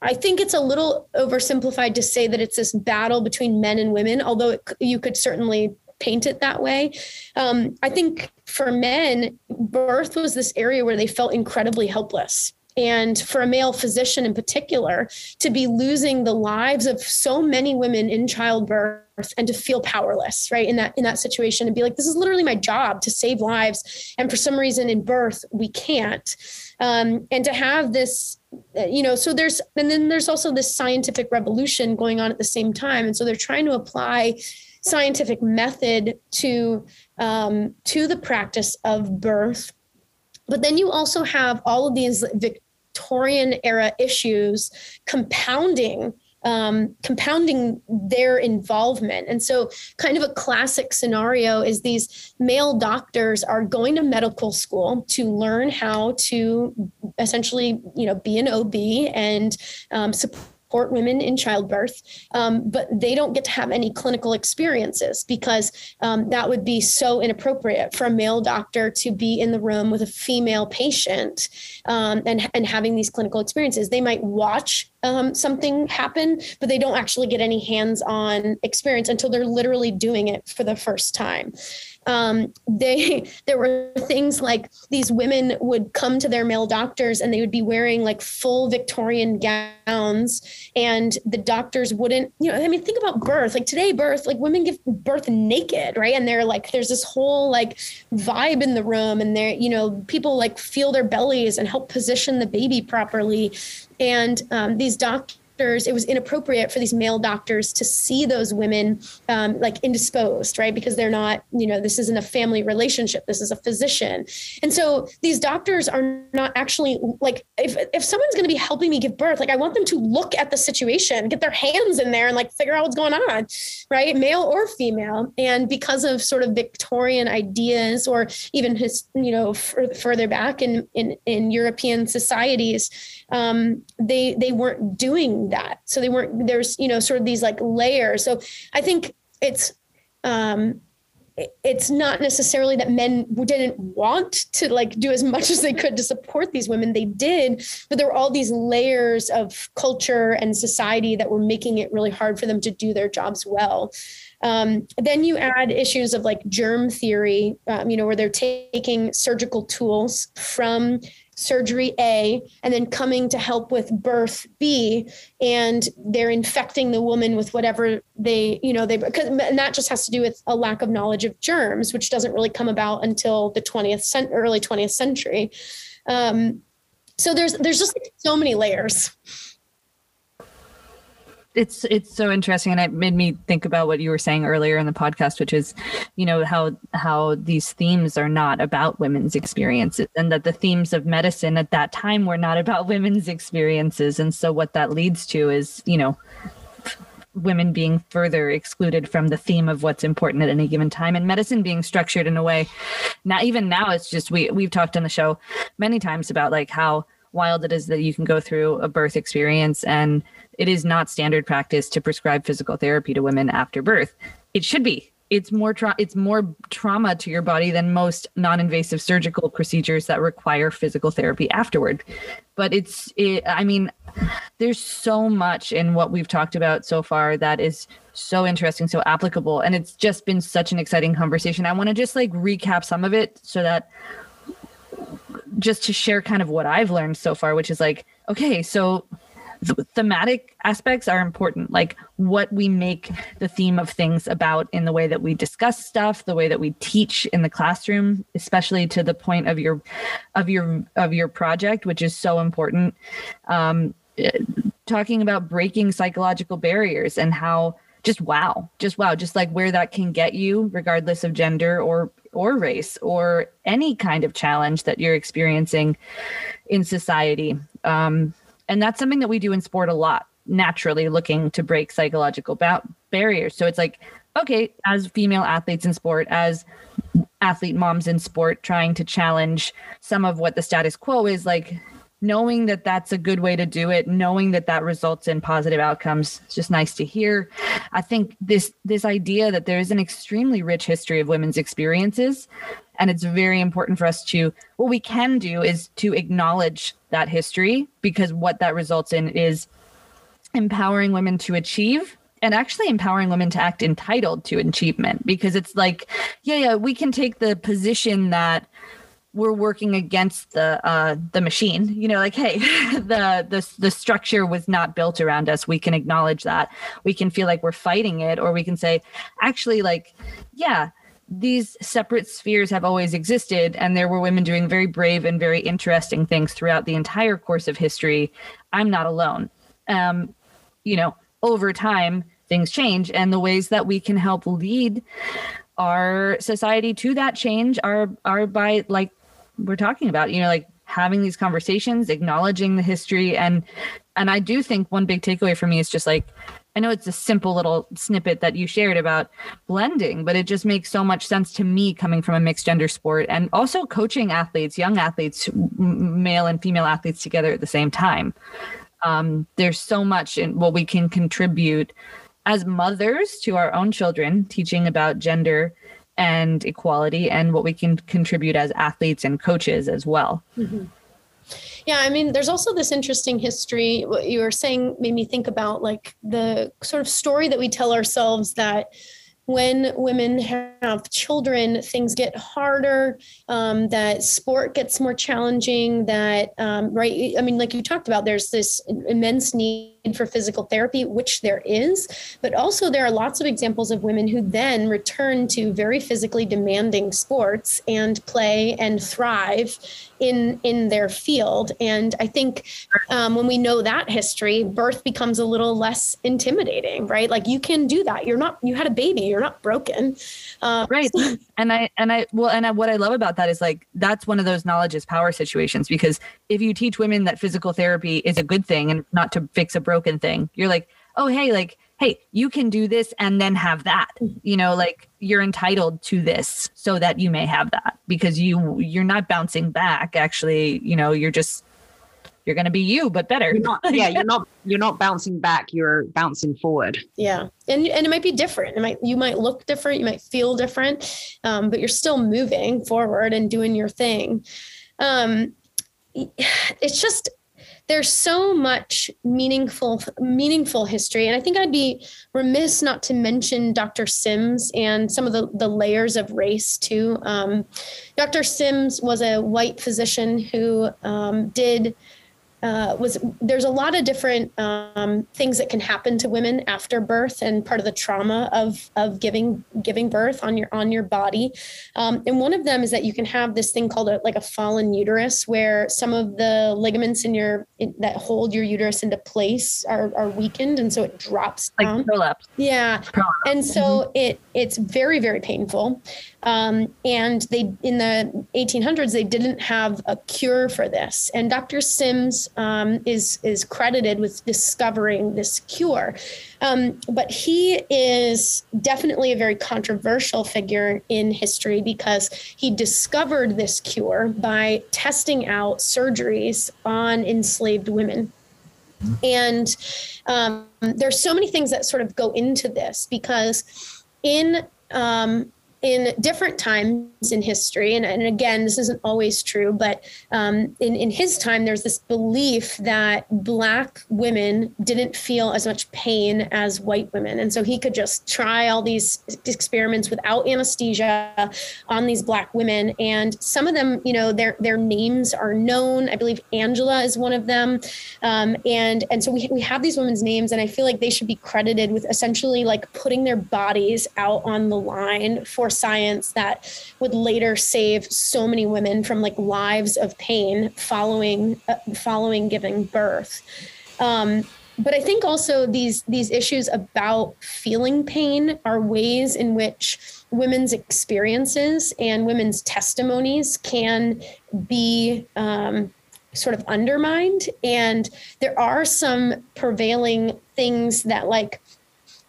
I think it's a little oversimplified to say that it's this battle between men and women, although it, you could certainly paint it that way. Um, I think for men, birth was this area where they felt incredibly helpless. And for a male physician in particular, to be losing the lives of so many women in childbirth and to feel powerless, right? In that in that situation, and be like, this is literally my job to save lives. And for some reason in birth, we can't. Um, and to have this you know so there's and then there's also this scientific revolution going on at the same time and so they're trying to apply scientific method to um, to the practice of birth. But then you also have all of these Victorian era issues compounding um, compounding their involvement. And so, kind of a classic scenario is these male doctors are going to medical school to learn how to essentially, you know, be an OB and um, support support women in childbirth, um, but they don't get to have any clinical experiences because um, that would be so inappropriate for a male doctor to be in the room with a female patient um, and, and having these clinical experiences. They might watch um, something happen, but they don't actually get any hands on experience until they're literally doing it for the first time um, they there were things like these women would come to their male doctors and they would be wearing like full Victorian gowns, and the doctors wouldn't. You know, I mean, think about birth. Like today, birth, like women give birth naked, right? And they're like, there's this whole like vibe in the room, and they're you know people like feel their bellies and help position the baby properly, and um, these doctors doctors, it was inappropriate for these male doctors to see those women um, like indisposed, right? Because they're not, you know, this isn't a family relationship. This is a physician. And so these doctors are not actually like, if, if someone's going to be helping me give birth, like I want them to look at the situation, get their hands in there and like figure out what's going on, right? Male or female. And because of sort of Victorian ideas or even his, you know, f- further back in, in, in European societies, um, they, they weren't doing that. So they weren't, there's, you know, sort of these like layers. So I think it's, um, it's not necessarily that men didn't want to like do as much as they could to support these women they did but there were all these layers of culture and society that were making it really hard for them to do their jobs well um, then you add issues of like germ theory um, you know where they're taking surgical tools from surgery A and then coming to help with birth B and they're infecting the woman with whatever they, you know, they because and that just has to do with a lack of knowledge of germs, which doesn't really come about until the 20th cent- early 20th century. Um, so there's there's just so many layers it's it's so interesting and it made me think about what you were saying earlier in the podcast which is you know how how these themes are not about women's experiences and that the themes of medicine at that time were not about women's experiences. And so what that leads to is you know women being further excluded from the theme of what's important at any given time and medicine being structured in a way not even now it's just we we've talked on the show many times about like how wild it is that you can go through a birth experience and it is not standard practice to prescribe physical therapy to women after birth. It should be. It's more tra- it's more trauma to your body than most non-invasive surgical procedures that require physical therapy afterward. But it's it, I mean there's so much in what we've talked about so far that is so interesting, so applicable and it's just been such an exciting conversation. I want to just like recap some of it so that just to share kind of what I've learned so far, which is like, okay, so thematic aspects are important. Like what we make the theme of things about in the way that we discuss stuff the way that we teach in the classroom especially to the point of your of your of your project which is so important. Um, talking about breaking psychological barriers and how just wow just wow just like where that can get you regardless of gender or or race or any kind of challenge that you're experiencing in society um, and that's something that we do in sport a lot, naturally looking to break psychological ba- barriers. So it's like, okay, as female athletes in sport, as athlete moms in sport, trying to challenge some of what the status quo is, like knowing that that's a good way to do it knowing that that results in positive outcomes it's just nice to hear. I think this this idea that there is an extremely rich history of women's experiences and it's very important for us to what we can do is to acknowledge that history because what that results in is empowering women to achieve and actually empowering women to act entitled to achievement. Because it's like yeah yeah we can take the position that we're working against the uh, the machine you know like hey the the the structure was not built around us we can acknowledge that we can feel like we're fighting it or we can say actually like yeah these separate spheres have always existed, and there were women doing very brave and very interesting things throughout the entire course of history. I'm not alone. Um, you know, over time, things change, and the ways that we can help lead our society to that change are are by like we're talking about, you know, like having these conversations, acknowledging the history, and and I do think one big takeaway for me is just like I know it's a simple little snippet that you shared about blending, but it just makes so much sense to me coming from a mixed gender sport and also coaching athletes, young athletes, male and female athletes together at the same time. Um, there's so much in what we can contribute as mothers to our own children, teaching about gender and equality, and what we can contribute as athletes and coaches as well. Mm-hmm. Yeah, I mean, there's also this interesting history. What you were saying made me think about like the sort of story that we tell ourselves that when women have children, things get harder, um, that sport gets more challenging, that, um, right? I mean, like you talked about, there's this immense need for physical therapy, which there is, but also there are lots of examples of women who then return to very physically demanding sports and play and thrive in in their field. And I think um, when we know that history, birth becomes a little less intimidating, right? Like you can do that. You're not. You had a baby. You're not broken. Um, right. and I and I well and I, what I love about that is like that's one of those knowledge is power situations because if you teach women that physical therapy is a good thing and not to fix a broken thing, you're like, oh hey, like hey, you can do this and then have that. Mm-hmm. You know, like you're entitled to this so that you may have that because you you're not bouncing back. Actually, you know, you're just you're going to be you but better you're not, yeah you're not you're not bouncing back you're bouncing forward yeah and and it might be different it might you might look different you might feel different um, but you're still moving forward and doing your thing um, it's just there's so much meaningful meaningful history. And i think i'd be remiss not to mention dr sims and some of the, the layers of race too. Um, dr sims was a white physician who um, did uh, was there's a lot of different um, things that can happen to women after birth and part of the trauma of of giving giving birth on your on your body um, and one of them is that you can have this thing called a, like a fallen uterus where some of the ligaments in your in, that hold your uterus into place are, are weakened and so it drops down like prolapse. yeah prolapse. and so mm-hmm. it it's very very painful um, and they in the 1800s they didn't have a cure for this. And Dr. Sims um, is is credited with discovering this cure. Um, but he is definitely a very controversial figure in history because he discovered this cure by testing out surgeries on enslaved women. And um, there's so many things that sort of go into this because in um, in different times in history, and, and again, this isn't always true, but um, in, in his time, there's this belief that Black women didn't feel as much pain as white women. And so he could just try all these experiments without anesthesia on these Black women. And some of them, you know, their, their names are known. I believe Angela is one of them. Um, and, and so we, we have these women's names, and I feel like they should be credited with essentially like putting their bodies out on the line for science that would later save so many women from like lives of pain following uh, following giving birth. Um, but I think also these these issues about feeling pain are ways in which women's experiences and women's testimonies can be um, sort of undermined. And there are some prevailing things that like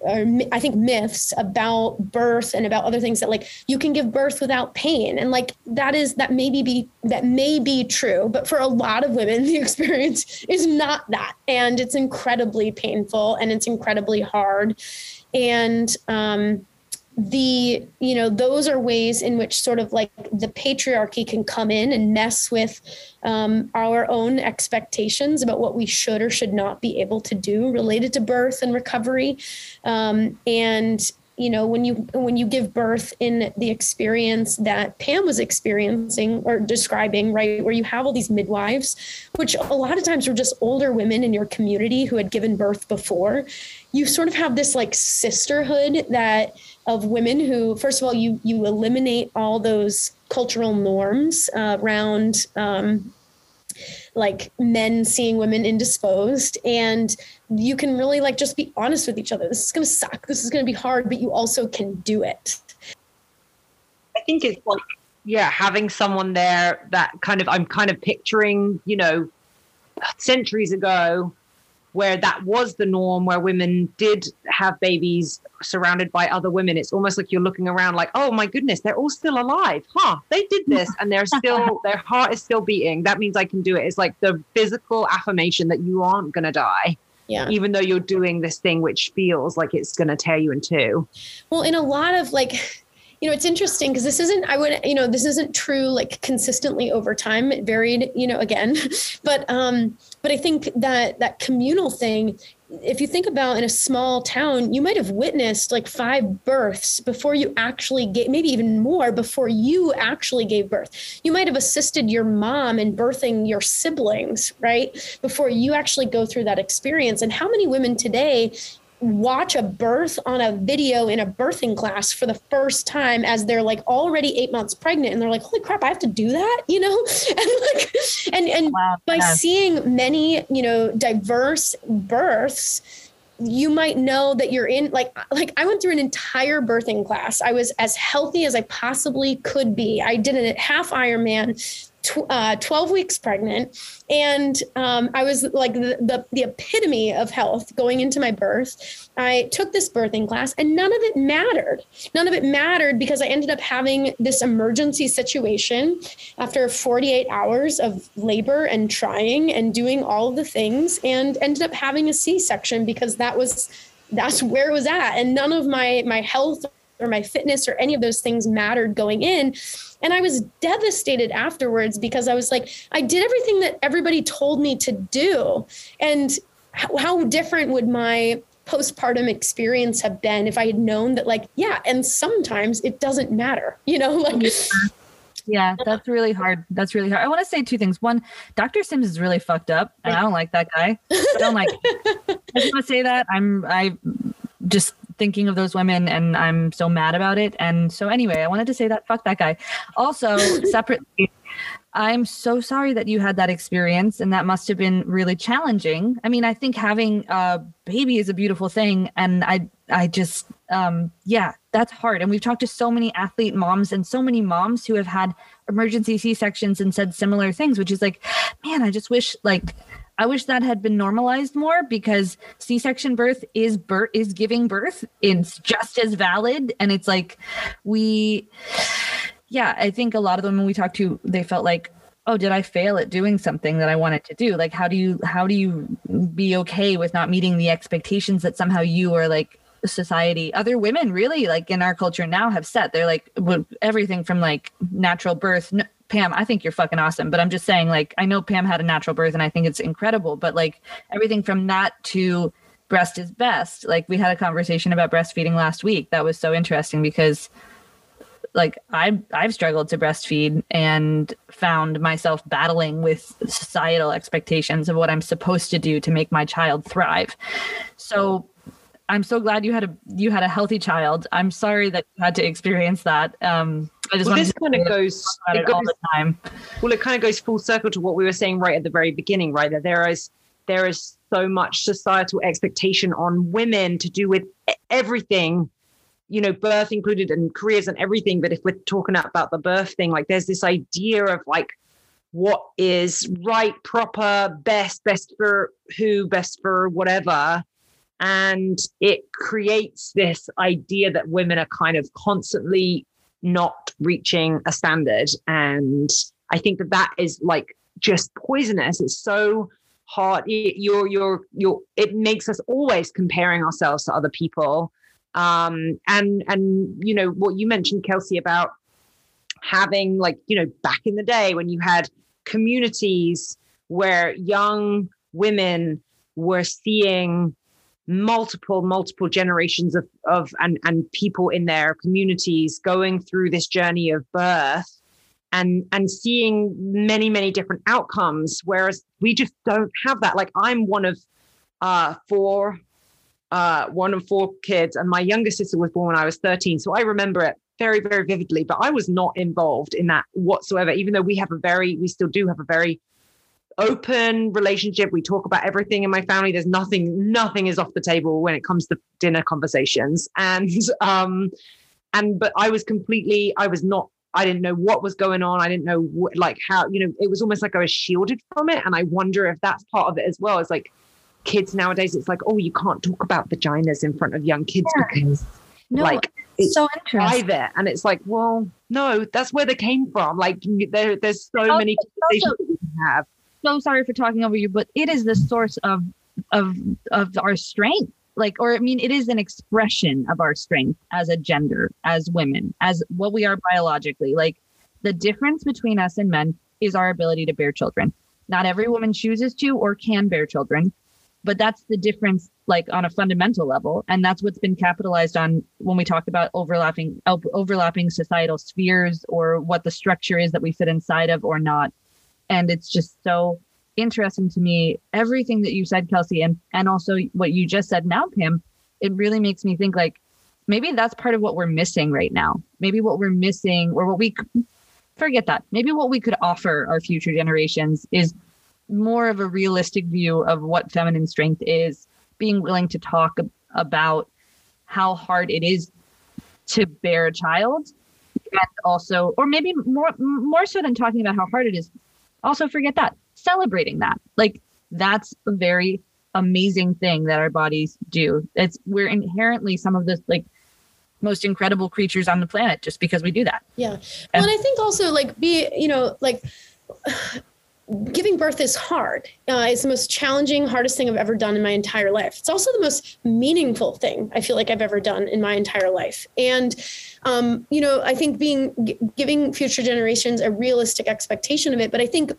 I think myths about birth and about other things that like you can give birth without pain. And like that is that maybe be that may be true but for a lot of women the experience is not that. And it's incredibly painful and it's incredibly hard. And um the you know those are ways in which sort of like the patriarchy can come in and mess with um, our own expectations about what we should or should not be able to do related to birth and recovery. Um, and you know when you when you give birth in the experience that pam was experiencing or describing right where you have all these midwives which a lot of times were just older women in your community who had given birth before you sort of have this like sisterhood that of women who first of all you you eliminate all those cultural norms uh, around um, like men seeing women indisposed and you can really like just be honest with each other. This is going to suck. This is going to be hard but you also can do it. I think it's like yeah having someone there that kind of i'm kind of picturing you know centuries ago where that was the norm, where women did have babies surrounded by other women. It's almost like you're looking around like, oh my goodness, they're all still alive. Huh, they did this and they're still, their heart is still beating. That means I can do it. It's like the physical affirmation that you aren't going to die. Yeah. Even though you're doing this thing which feels like it's going to tear you in two. Well, in a lot of like, you know, it's interesting because this isn't, I would, you know, this isn't true like consistently over time. It varied, you know, again, but, um, but I think that that communal thing, if you think about in a small town, you might have witnessed like five births before you actually gave, maybe even more before you actually gave birth. You might have assisted your mom in birthing your siblings, right? Before you actually go through that experience. And how many women today watch a birth on a video in a birthing class for the first time as they're like already eight months pregnant and they're like holy crap i have to do that you know and like and and wow, by seeing many you know diverse births you might know that you're in like like I went through an entire birthing class. I was as healthy as I possibly could be. I did a half Ironman tw- uh, 12 weeks pregnant. And um, I was like the, the, the epitome of health going into my birth. I took this birthing class and none of it mattered. None of it mattered because I ended up having this emergency situation after 48 hours of labor and trying and doing all the things and ended up having a C section because that was that's where it was at. And none of my my health or my fitness or any of those things mattered going in. And I was devastated afterwards because I was like, I did everything that everybody told me to do. And how, how different would my postpartum experience have been if I had known that, like, yeah, and sometimes it doesn't matter, you know, like. Yeah, that's really hard. That's really hard. I want to say two things. One, Dr. Sims is really fucked up, and I don't like that guy. I don't like. I just want to say that I'm. I just thinking of those women and I'm so mad about it. And so anyway, I wanted to say that fuck that guy. Also, separately, I'm so sorry that you had that experience and that must have been really challenging. I mean, I think having a baby is a beautiful thing and I I just um yeah, that's hard. And we've talked to so many athlete moms and so many moms who have had emergency C-sections and said similar things, which is like, man, I just wish like I wish that had been normalized more because C-section birth is birth is giving birth. It's just as valid, and it's like we, yeah. I think a lot of the women we talked to, they felt like, oh, did I fail at doing something that I wanted to do? Like, how do you how do you be okay with not meeting the expectations that somehow you are like society other women really like in our culture now have set they're like everything from like natural birth Pam, I think you're fucking awesome. But I'm just saying, like, I know Pam had a natural birth and I think it's incredible, but like everything from that to breast is best. Like, we had a conversation about breastfeeding last week. That was so interesting because like I I've struggled to breastfeed and found myself battling with societal expectations of what I'm supposed to do to make my child thrive. So I'm so glad you had a you had a healthy child. I'm sorry that you had to experience that. Um, I just well, this kind of goes, it goes all the time. Well, it kind of goes full circle to what we were saying right at the very beginning, right? That there is there is so much societal expectation on women to do with everything, you know, birth included and careers and everything. But if we're talking about the birth thing, like there's this idea of like what is right, proper, best, best for who, best for whatever. And it creates this idea that women are kind of constantly not reaching a standard. And I think that that is like just poisonous. It's so hard. You're, you're, you're, it makes us always comparing ourselves to other people. Um, and, and, you know, what you mentioned, Kelsie, about having like, you know, back in the day when you had communities where young women were seeing multiple multiple generations of of and and people in their communities going through this journey of birth and and seeing many many different outcomes whereas we just don't have that. Like i'm one of uh four uh one of four kids and my younger sister was born when i was 13 so i remember it very very vividly but i was not involved in that whatsoever even though we have a very we still do have a very open relationship. We talk about everything in my family. There's nothing, nothing is off the table when it comes to dinner conversations. And um, and but I was completely, I was not, I didn't know what was going on. I didn't know what, like how, you know, it was almost like I was shielded from it. And I wonder if that's part of it as well. It's like kids nowadays, it's like, oh, you can't talk about vaginas in front of young kids yeah. because no, like it's so private. And it's like, well, no, that's where they came from. Like there, there's so many conversations also, we have so sorry for talking over you, but it is the source of of of our strength. Like, or I mean, it is an expression of our strength as a gender, as women, as what we are biologically. Like the difference between us and men is our ability to bear children. Not every woman chooses to or can bear children, but that's the difference like on a fundamental level and that's what's been capitalized on when we talk about overlapping overlapping societal spheres or what the structure is that we fit inside of or not and it's just so interesting to me everything that you said kelsie and and also what you just said now pam it really makes me think like maybe that's part of what we're missing right now. Maybe what we're missing or what we forget that. Maybe what we could offer our future generations is more of a realistic view of what feminine strength is being willing to talk about how hard it is to bear a child and also or maybe more more so than talking about how hard it is also forget that celebrating that. Like that's a very amazing thing that our bodies do. It's we're inherently some of the like most incredible creatures on the planet just because we do that. Yeah. Well, and, and i think also like be you know like giving birth is hard. Uh, it's the most challenging, hardest thing I've ever done in my entire life. It's also the most meaningful thing I feel like I've ever done in my entire life. And, um, you know, I think being giving future generations a realistic expectation of it, but I think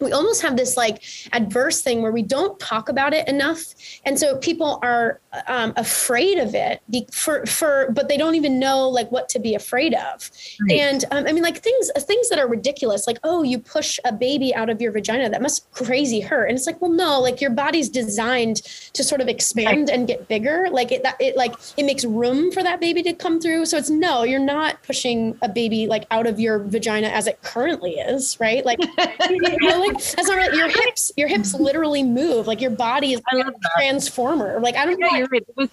we almost have this like adverse thing where we don't talk about it enough. And so people are um, afraid of it for for but they don't even know like what to be afraid of. Right. and um, i mean like things things that are ridiculous like oh you push a baby out of your vagina that must crazy hurt. And it's like well no like your body's designed to sort of expand right. and get bigger. Like it that it like it makes room for that baby to come through. So it's no you're not pushing a baby like out of your vagina as it currently is right? Like you know, like that's not right. Your hips, your hips literally move. Like your body is like a transformer. Like I don't yeah, know. It was,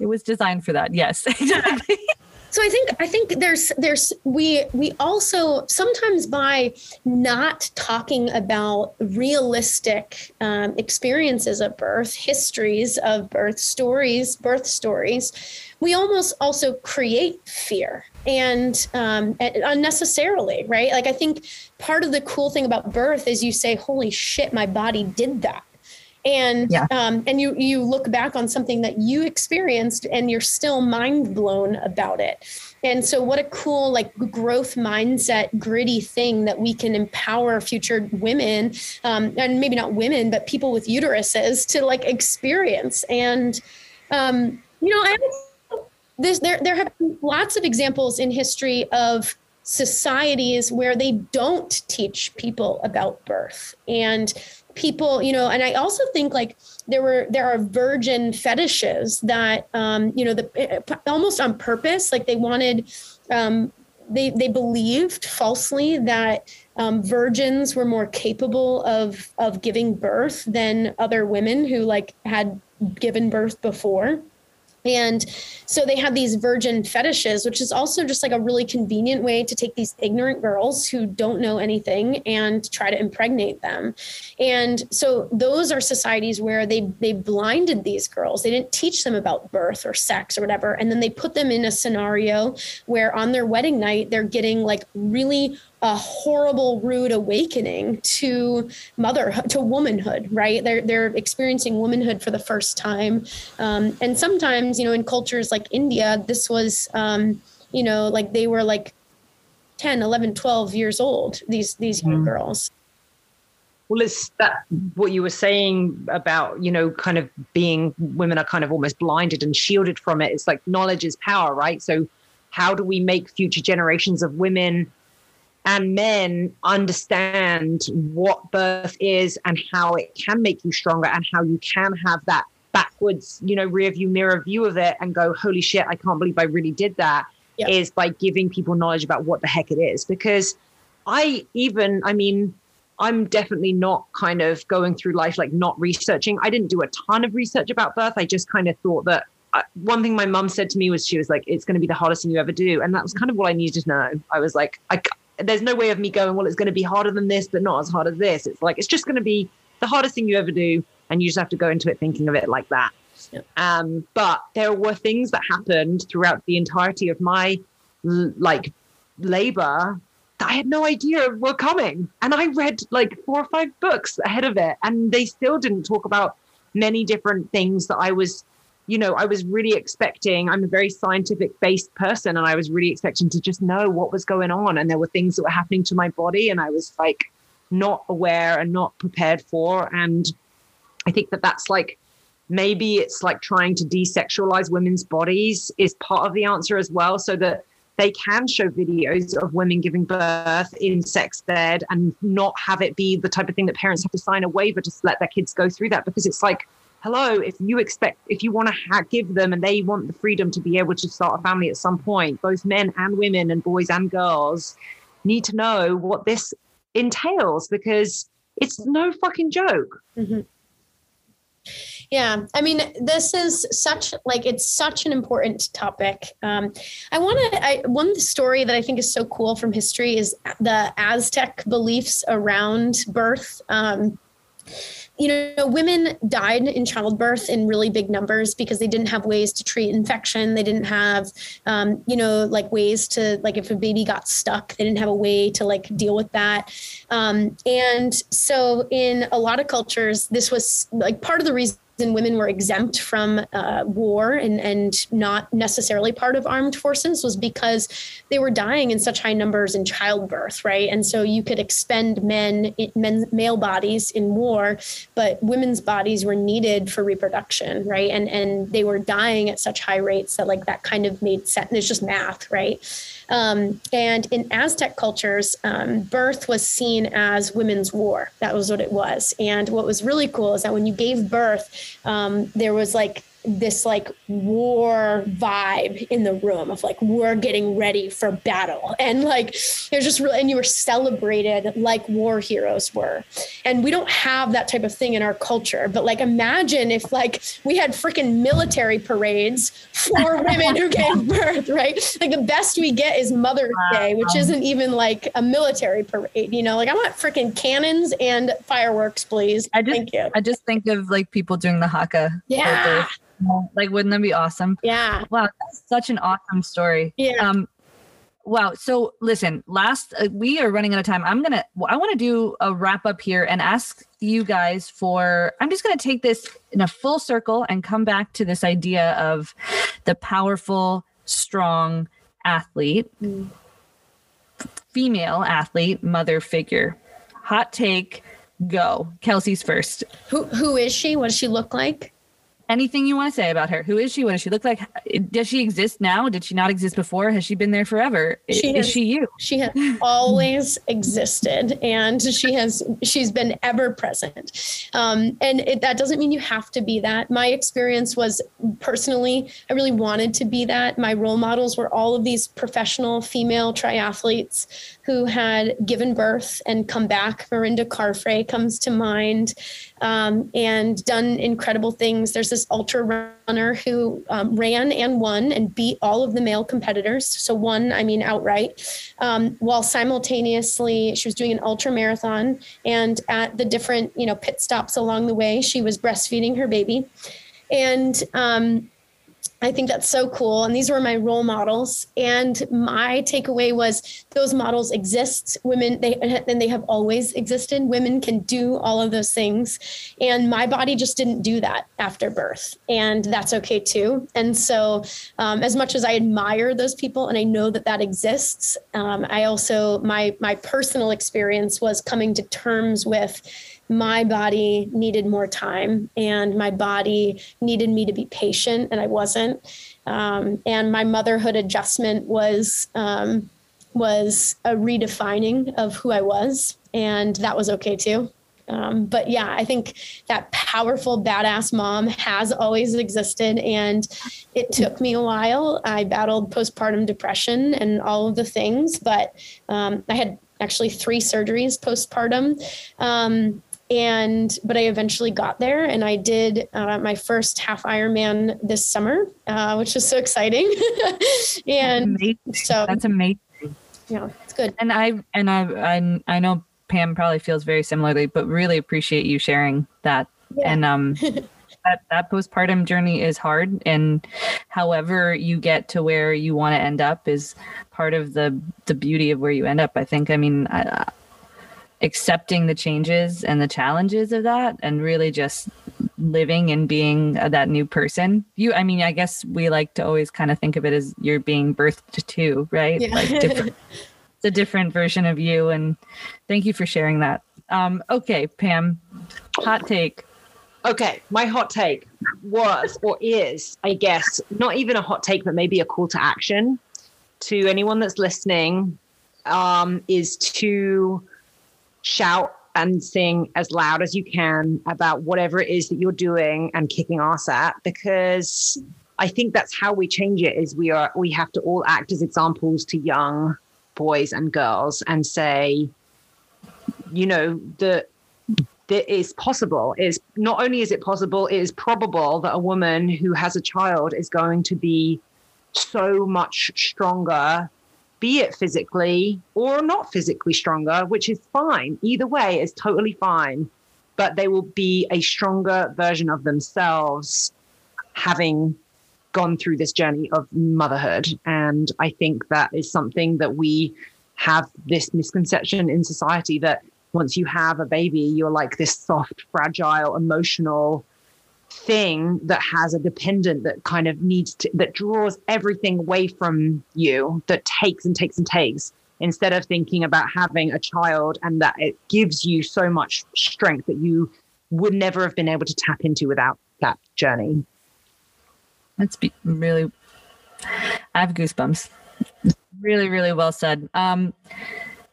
it was designed for that. Yes, exactly. so i think i think there's there's we we also sometimes by not talking about realistic um, experiences of birth histories of birth stories birth stories we almost also create fear and um, unnecessarily, right? Like I think part of the cool thing about birth is you say, "Holy shit, my body did that." and yeah. um, and you you look back on something that you experienced and you're still mind blown about it and so what a cool like growth mindset gritty thing that we can empower future women um, and maybe not women but people with uteruses to like experience and um, you know i there, there have been lots of examples in history of societies where they don't teach people about birth. And people you know and i also think like there were there are virgin fetishes that um you know the eh, almost on purpose like they wanted um they they believed falsely that um, virgins were more capable of of giving birth than other women who like had given birth before and so they had these virgin fetishes, which is also just like a really convenient way to take these ignorant girls who don't know anything and try to impregnate them. And so those are societies where they they blinded these girls. They didn't teach them about birth or sex or whatever. And then they put them in a scenario where on their wedding night they're getting like really a horrible rude awakening to motherhood to womanhood right? They're they're experiencing womanhood for the first time. Um, and sometimes you know in cultures like india this was um, you know like they were like 10 11 12 years old these these young mm. girls. Well it's that what you were saying about you know kind of being women are kind of almost blinded and shielded from it. It's like knowledge is power right? So how do we make future generations of women and men understand what birth is and how it can make you stronger and how you can have that backwards, you know, rear view mirror view of it and go, holy shit, I can't believe I really did that. Yep. Is by giving people knowledge about what the heck it is. Because I even, I mean, I'm definitely not kind of going through life like not researching. I didn't do a ton of research about birth. I just kind of thought that uh, one thing my mum said to me was she was like, "It's going to be the hardest thing you ever do," and that was kind of what I needed to know. I was like, I, there's no way of me going, well, it's going to be harder than this, but not as hard as this. It's like, it's just going to be the hardest thing you ever do. And you just have to go into it thinking of it like that. Yeah. Um, but there were things that happened throughout the entirety of my like labor that I had no idea were coming. And I read like four or five books ahead of it, and they still didn't talk about many different things that I was you know, I was really expecting, I'm a very scientific based person, and I was really expecting to just know what was going on. And there were things that were happening to my body, and I was like not aware and not prepared for. And I think that that's like maybe it's like trying to desexualize women's bodies is part of the answer as well, so that they can show videos of women giving birth in sex bed and not have it be the type of thing that parents have to sign a waiver to let their kids go through that because it's like hello if you expect if you want to ha- give them and they want the freedom to be able to start a family at some point both men and women and boys and girls need to know what this entails because it's no fucking joke mm-hmm. Yeah, I mean, this is such like it's such an important topic. Um, I want to. I one story that I think is so cool from history is the Aztec beliefs around birth. Um, you know, women died in childbirth in really big numbers because they didn't have ways to treat infection. They didn't have, um, you know, like ways to, like, if a baby got stuck, they didn't have a way to, like, deal with that. Um, and so, in a lot of cultures, this was like part of the reason and women were exempt from uh, war and, and not necessarily part of armed forces was because they were dying in such high numbers in childbirth, right? And so you could expend men, men male bodies in war, but women's bodies were needed for reproduction, right? And and they were dying at such high rates that like that kind of made sense. It's just math, right? Um, and in Aztec cultures, um, birth was seen as women's war. That was what it was. And what was really cool is that when you gave birth, um, there was like this like war vibe in the room of like we're getting ready for battle. And like it was just really and you were celebrated like war heroes were. And we don't have that type of thing in our culture. But like imagine if like we had freaking military parades for women who gave birth right? Like the best we get is mother's wow. day which isn't even like a military parade you know? Like i want freaking cannons and fireworks please. I just Thank you. i just think of like people doing the haka. Yeah like, wouldn't that be awesome? Yeah. Wow, that's such an awesome story. Yeah. Um, wow. So listen, last uh, we are running out of time. I'm gonna. I want to do a wrap up here and ask you guys for. I'm just gonna take this in a full circle and come back to this idea of the powerful, strong athlete, mm. female athlete, mother figure. Hot take. Go. Kelsie's first. Who who is she? What does she look like? Anything you want to say about her. Who is she? What does she look like? Does she exist now? Did she not exist before? Has she been there forever? She is has, she you? She has always existed, and she has she's been ever present. Um, and it, that doesn't mean you have to be that. My experience was personally, I really wanted to be that. My role models were all of these professional female triathletes who had given birth and come back. Mirinda Carfrae comes to mind um, and done incredible things. There's this ultra runner who um, ran and won and beat all of the male competitors. So won, I mean, outright, um, while simultaneously she was doing an ultra marathon. And at the different, you know, pit stops along the way, she was breastfeeding her baby. And um, I think that's so cool. And these were my role models. And my takeaway was those models exist. Women, they and they have always existed. Women can do all of those things. And my body just didn't do that after birth. And that's okay too. And so, um, as much as I admire those people and I know that that exists, um, I also, my, my personal experience was coming to terms with my body needed more time and my body needed me to be patient and I wasn't. Um, and my motherhood adjustment was um, was a redefining of who I was, and that was okay too. Um, but yeah, I think that powerful, badass mom has always existed. And it took me a while. I battled postpartum depression and all of the things, but um, I had actually three surgeries postpartum. Um, and but I eventually got there, and I did uh, my first half Ironman this summer, uh, which was so exciting. and that's so that's amazing. Yeah, it's good. And I and I I, I know Pam probably feels very similarly, but really appreciate you sharing that. Yeah. And um. that, that postpartum journey is hard and however you get to where you want to end up is part of the the beauty of where you end up i think i mean I, accepting the changes and the challenges of that and really just living and being that new person. You i mean i guess we like to always kind of think of it as you're being birthed to right? Yeah. like different it's a different version of you and thank you for sharing that. Um okay pam hot take. Okay my hot take was or is i guess not even a hot take but maybe a call to action to anyone that's listening um is to shout and sing as loud as you can about whatever it is that you're doing and kicking ass at because I think that's how we change it is we are we have to all act as examples to young boys and girls and say you know that that is possible. Is not only is it possible it is probable that a woman who has a child is going to be so much stronger be it physically or not physically stronger, which is fine. Either way is totally fine. but they will be a stronger version of themselves having gone through this journey of motherhood. And I think that is something that we have this misconception in society that once you have a baby, you're like this soft, fragile, emotional thing that has a dependent that kind of needs to, that draws everything away from you, that takes and takes and takes, instead of thinking about having a child and that it gives you so much strength that you would never have been able to tap into without that journey. That's be- really, I have goosebumps. Really, really well said. Um,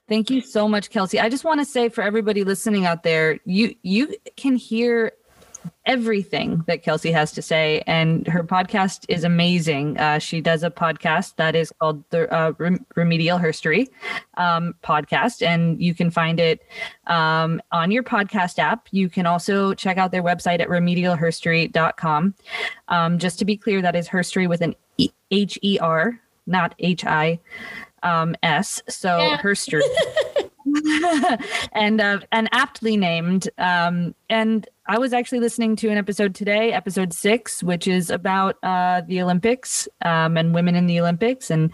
thank you so much, Kelsie. I just want to say for everybody listening out there, you you can hear everything that Kelsie has to say, and her podcast is amazing. Uh, she does a podcast that is called the uh, Remedial Herstory um, podcast, and you can find it um, on your podcast app. You can also check out their website at remedialherstory.com. Um, just to be clear, that is herstory with an H E R, not H I um, S. So yeah. herstory. and uh, and aptly named. Um, and I was actually listening to an episode today, episode six, which is about uh, the Olympics um, and women in the Olympics. And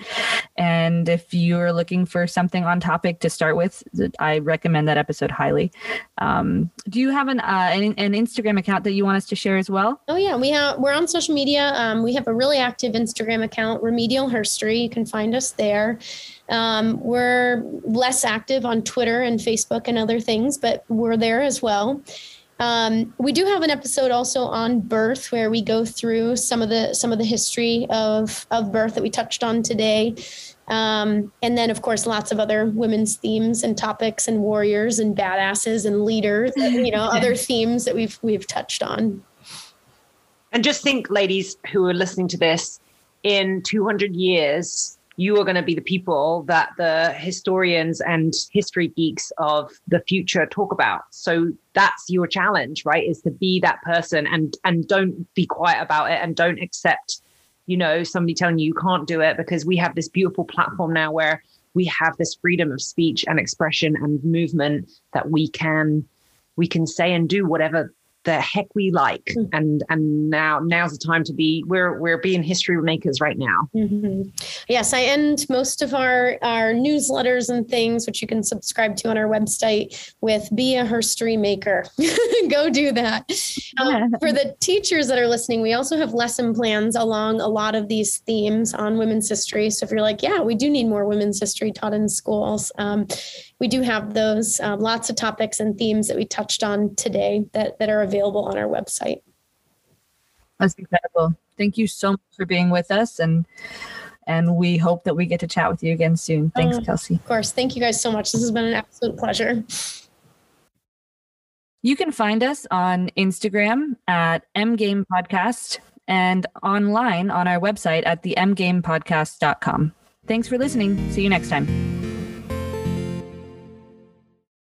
and if you're looking for something on topic to start with, I recommend that episode highly. Um, do you have an, uh, an, an Instagram account that you want us to share as well? Oh yeah, we have we're on social media. Um, we have a really active Instagram account, Remedial Herstory. You can find us there. Um, we're less active on Twitter and Facebook and other things, but we're there as well. Um, we do have an episode also on birth where we go through some of the some of the history of of birth that we touched on today. Um, and then, of course, lots of other women's themes and topics, and warriors and badasses and leaders, and, you know, other themes that we've we've touched on. And just think, ladies who are listening to this, in 200 years, you are going to be the people that the historians and history geeks of the future talk about. So that's your challenge right is to be that person and and don't be quiet about it and don't accept you know somebody telling you you can't do it because we have this beautiful platform now where we have this freedom of speech and expression and movement that we can we can say and do whatever the heck we like. Mm-hmm. and and now now's the time to be we're we're being history makers right now. Mm-hmm. yes i end most of our our newsletters and things which you can subscribe to on our website with be a herstory maker. Go do that. Um, for the teachers that are listening we also have lesson plans along a lot of these themes on women's history. So if you're like yeah we do need more women's history taught in schools um, we do have those um, lots of topics and themes that we touched on today that, that are available on our website. That's incredible. Thank you so much for being with us and and we hope that we get to chat with you again soon. Thanks, uh, Kelsie. Of course. Thank you guys so much. This has been an absolute pleasure. You can find us on Instagram at MGame Podcast and online on our website at the mgamepodcast.com. Thanks for listening. See you next time.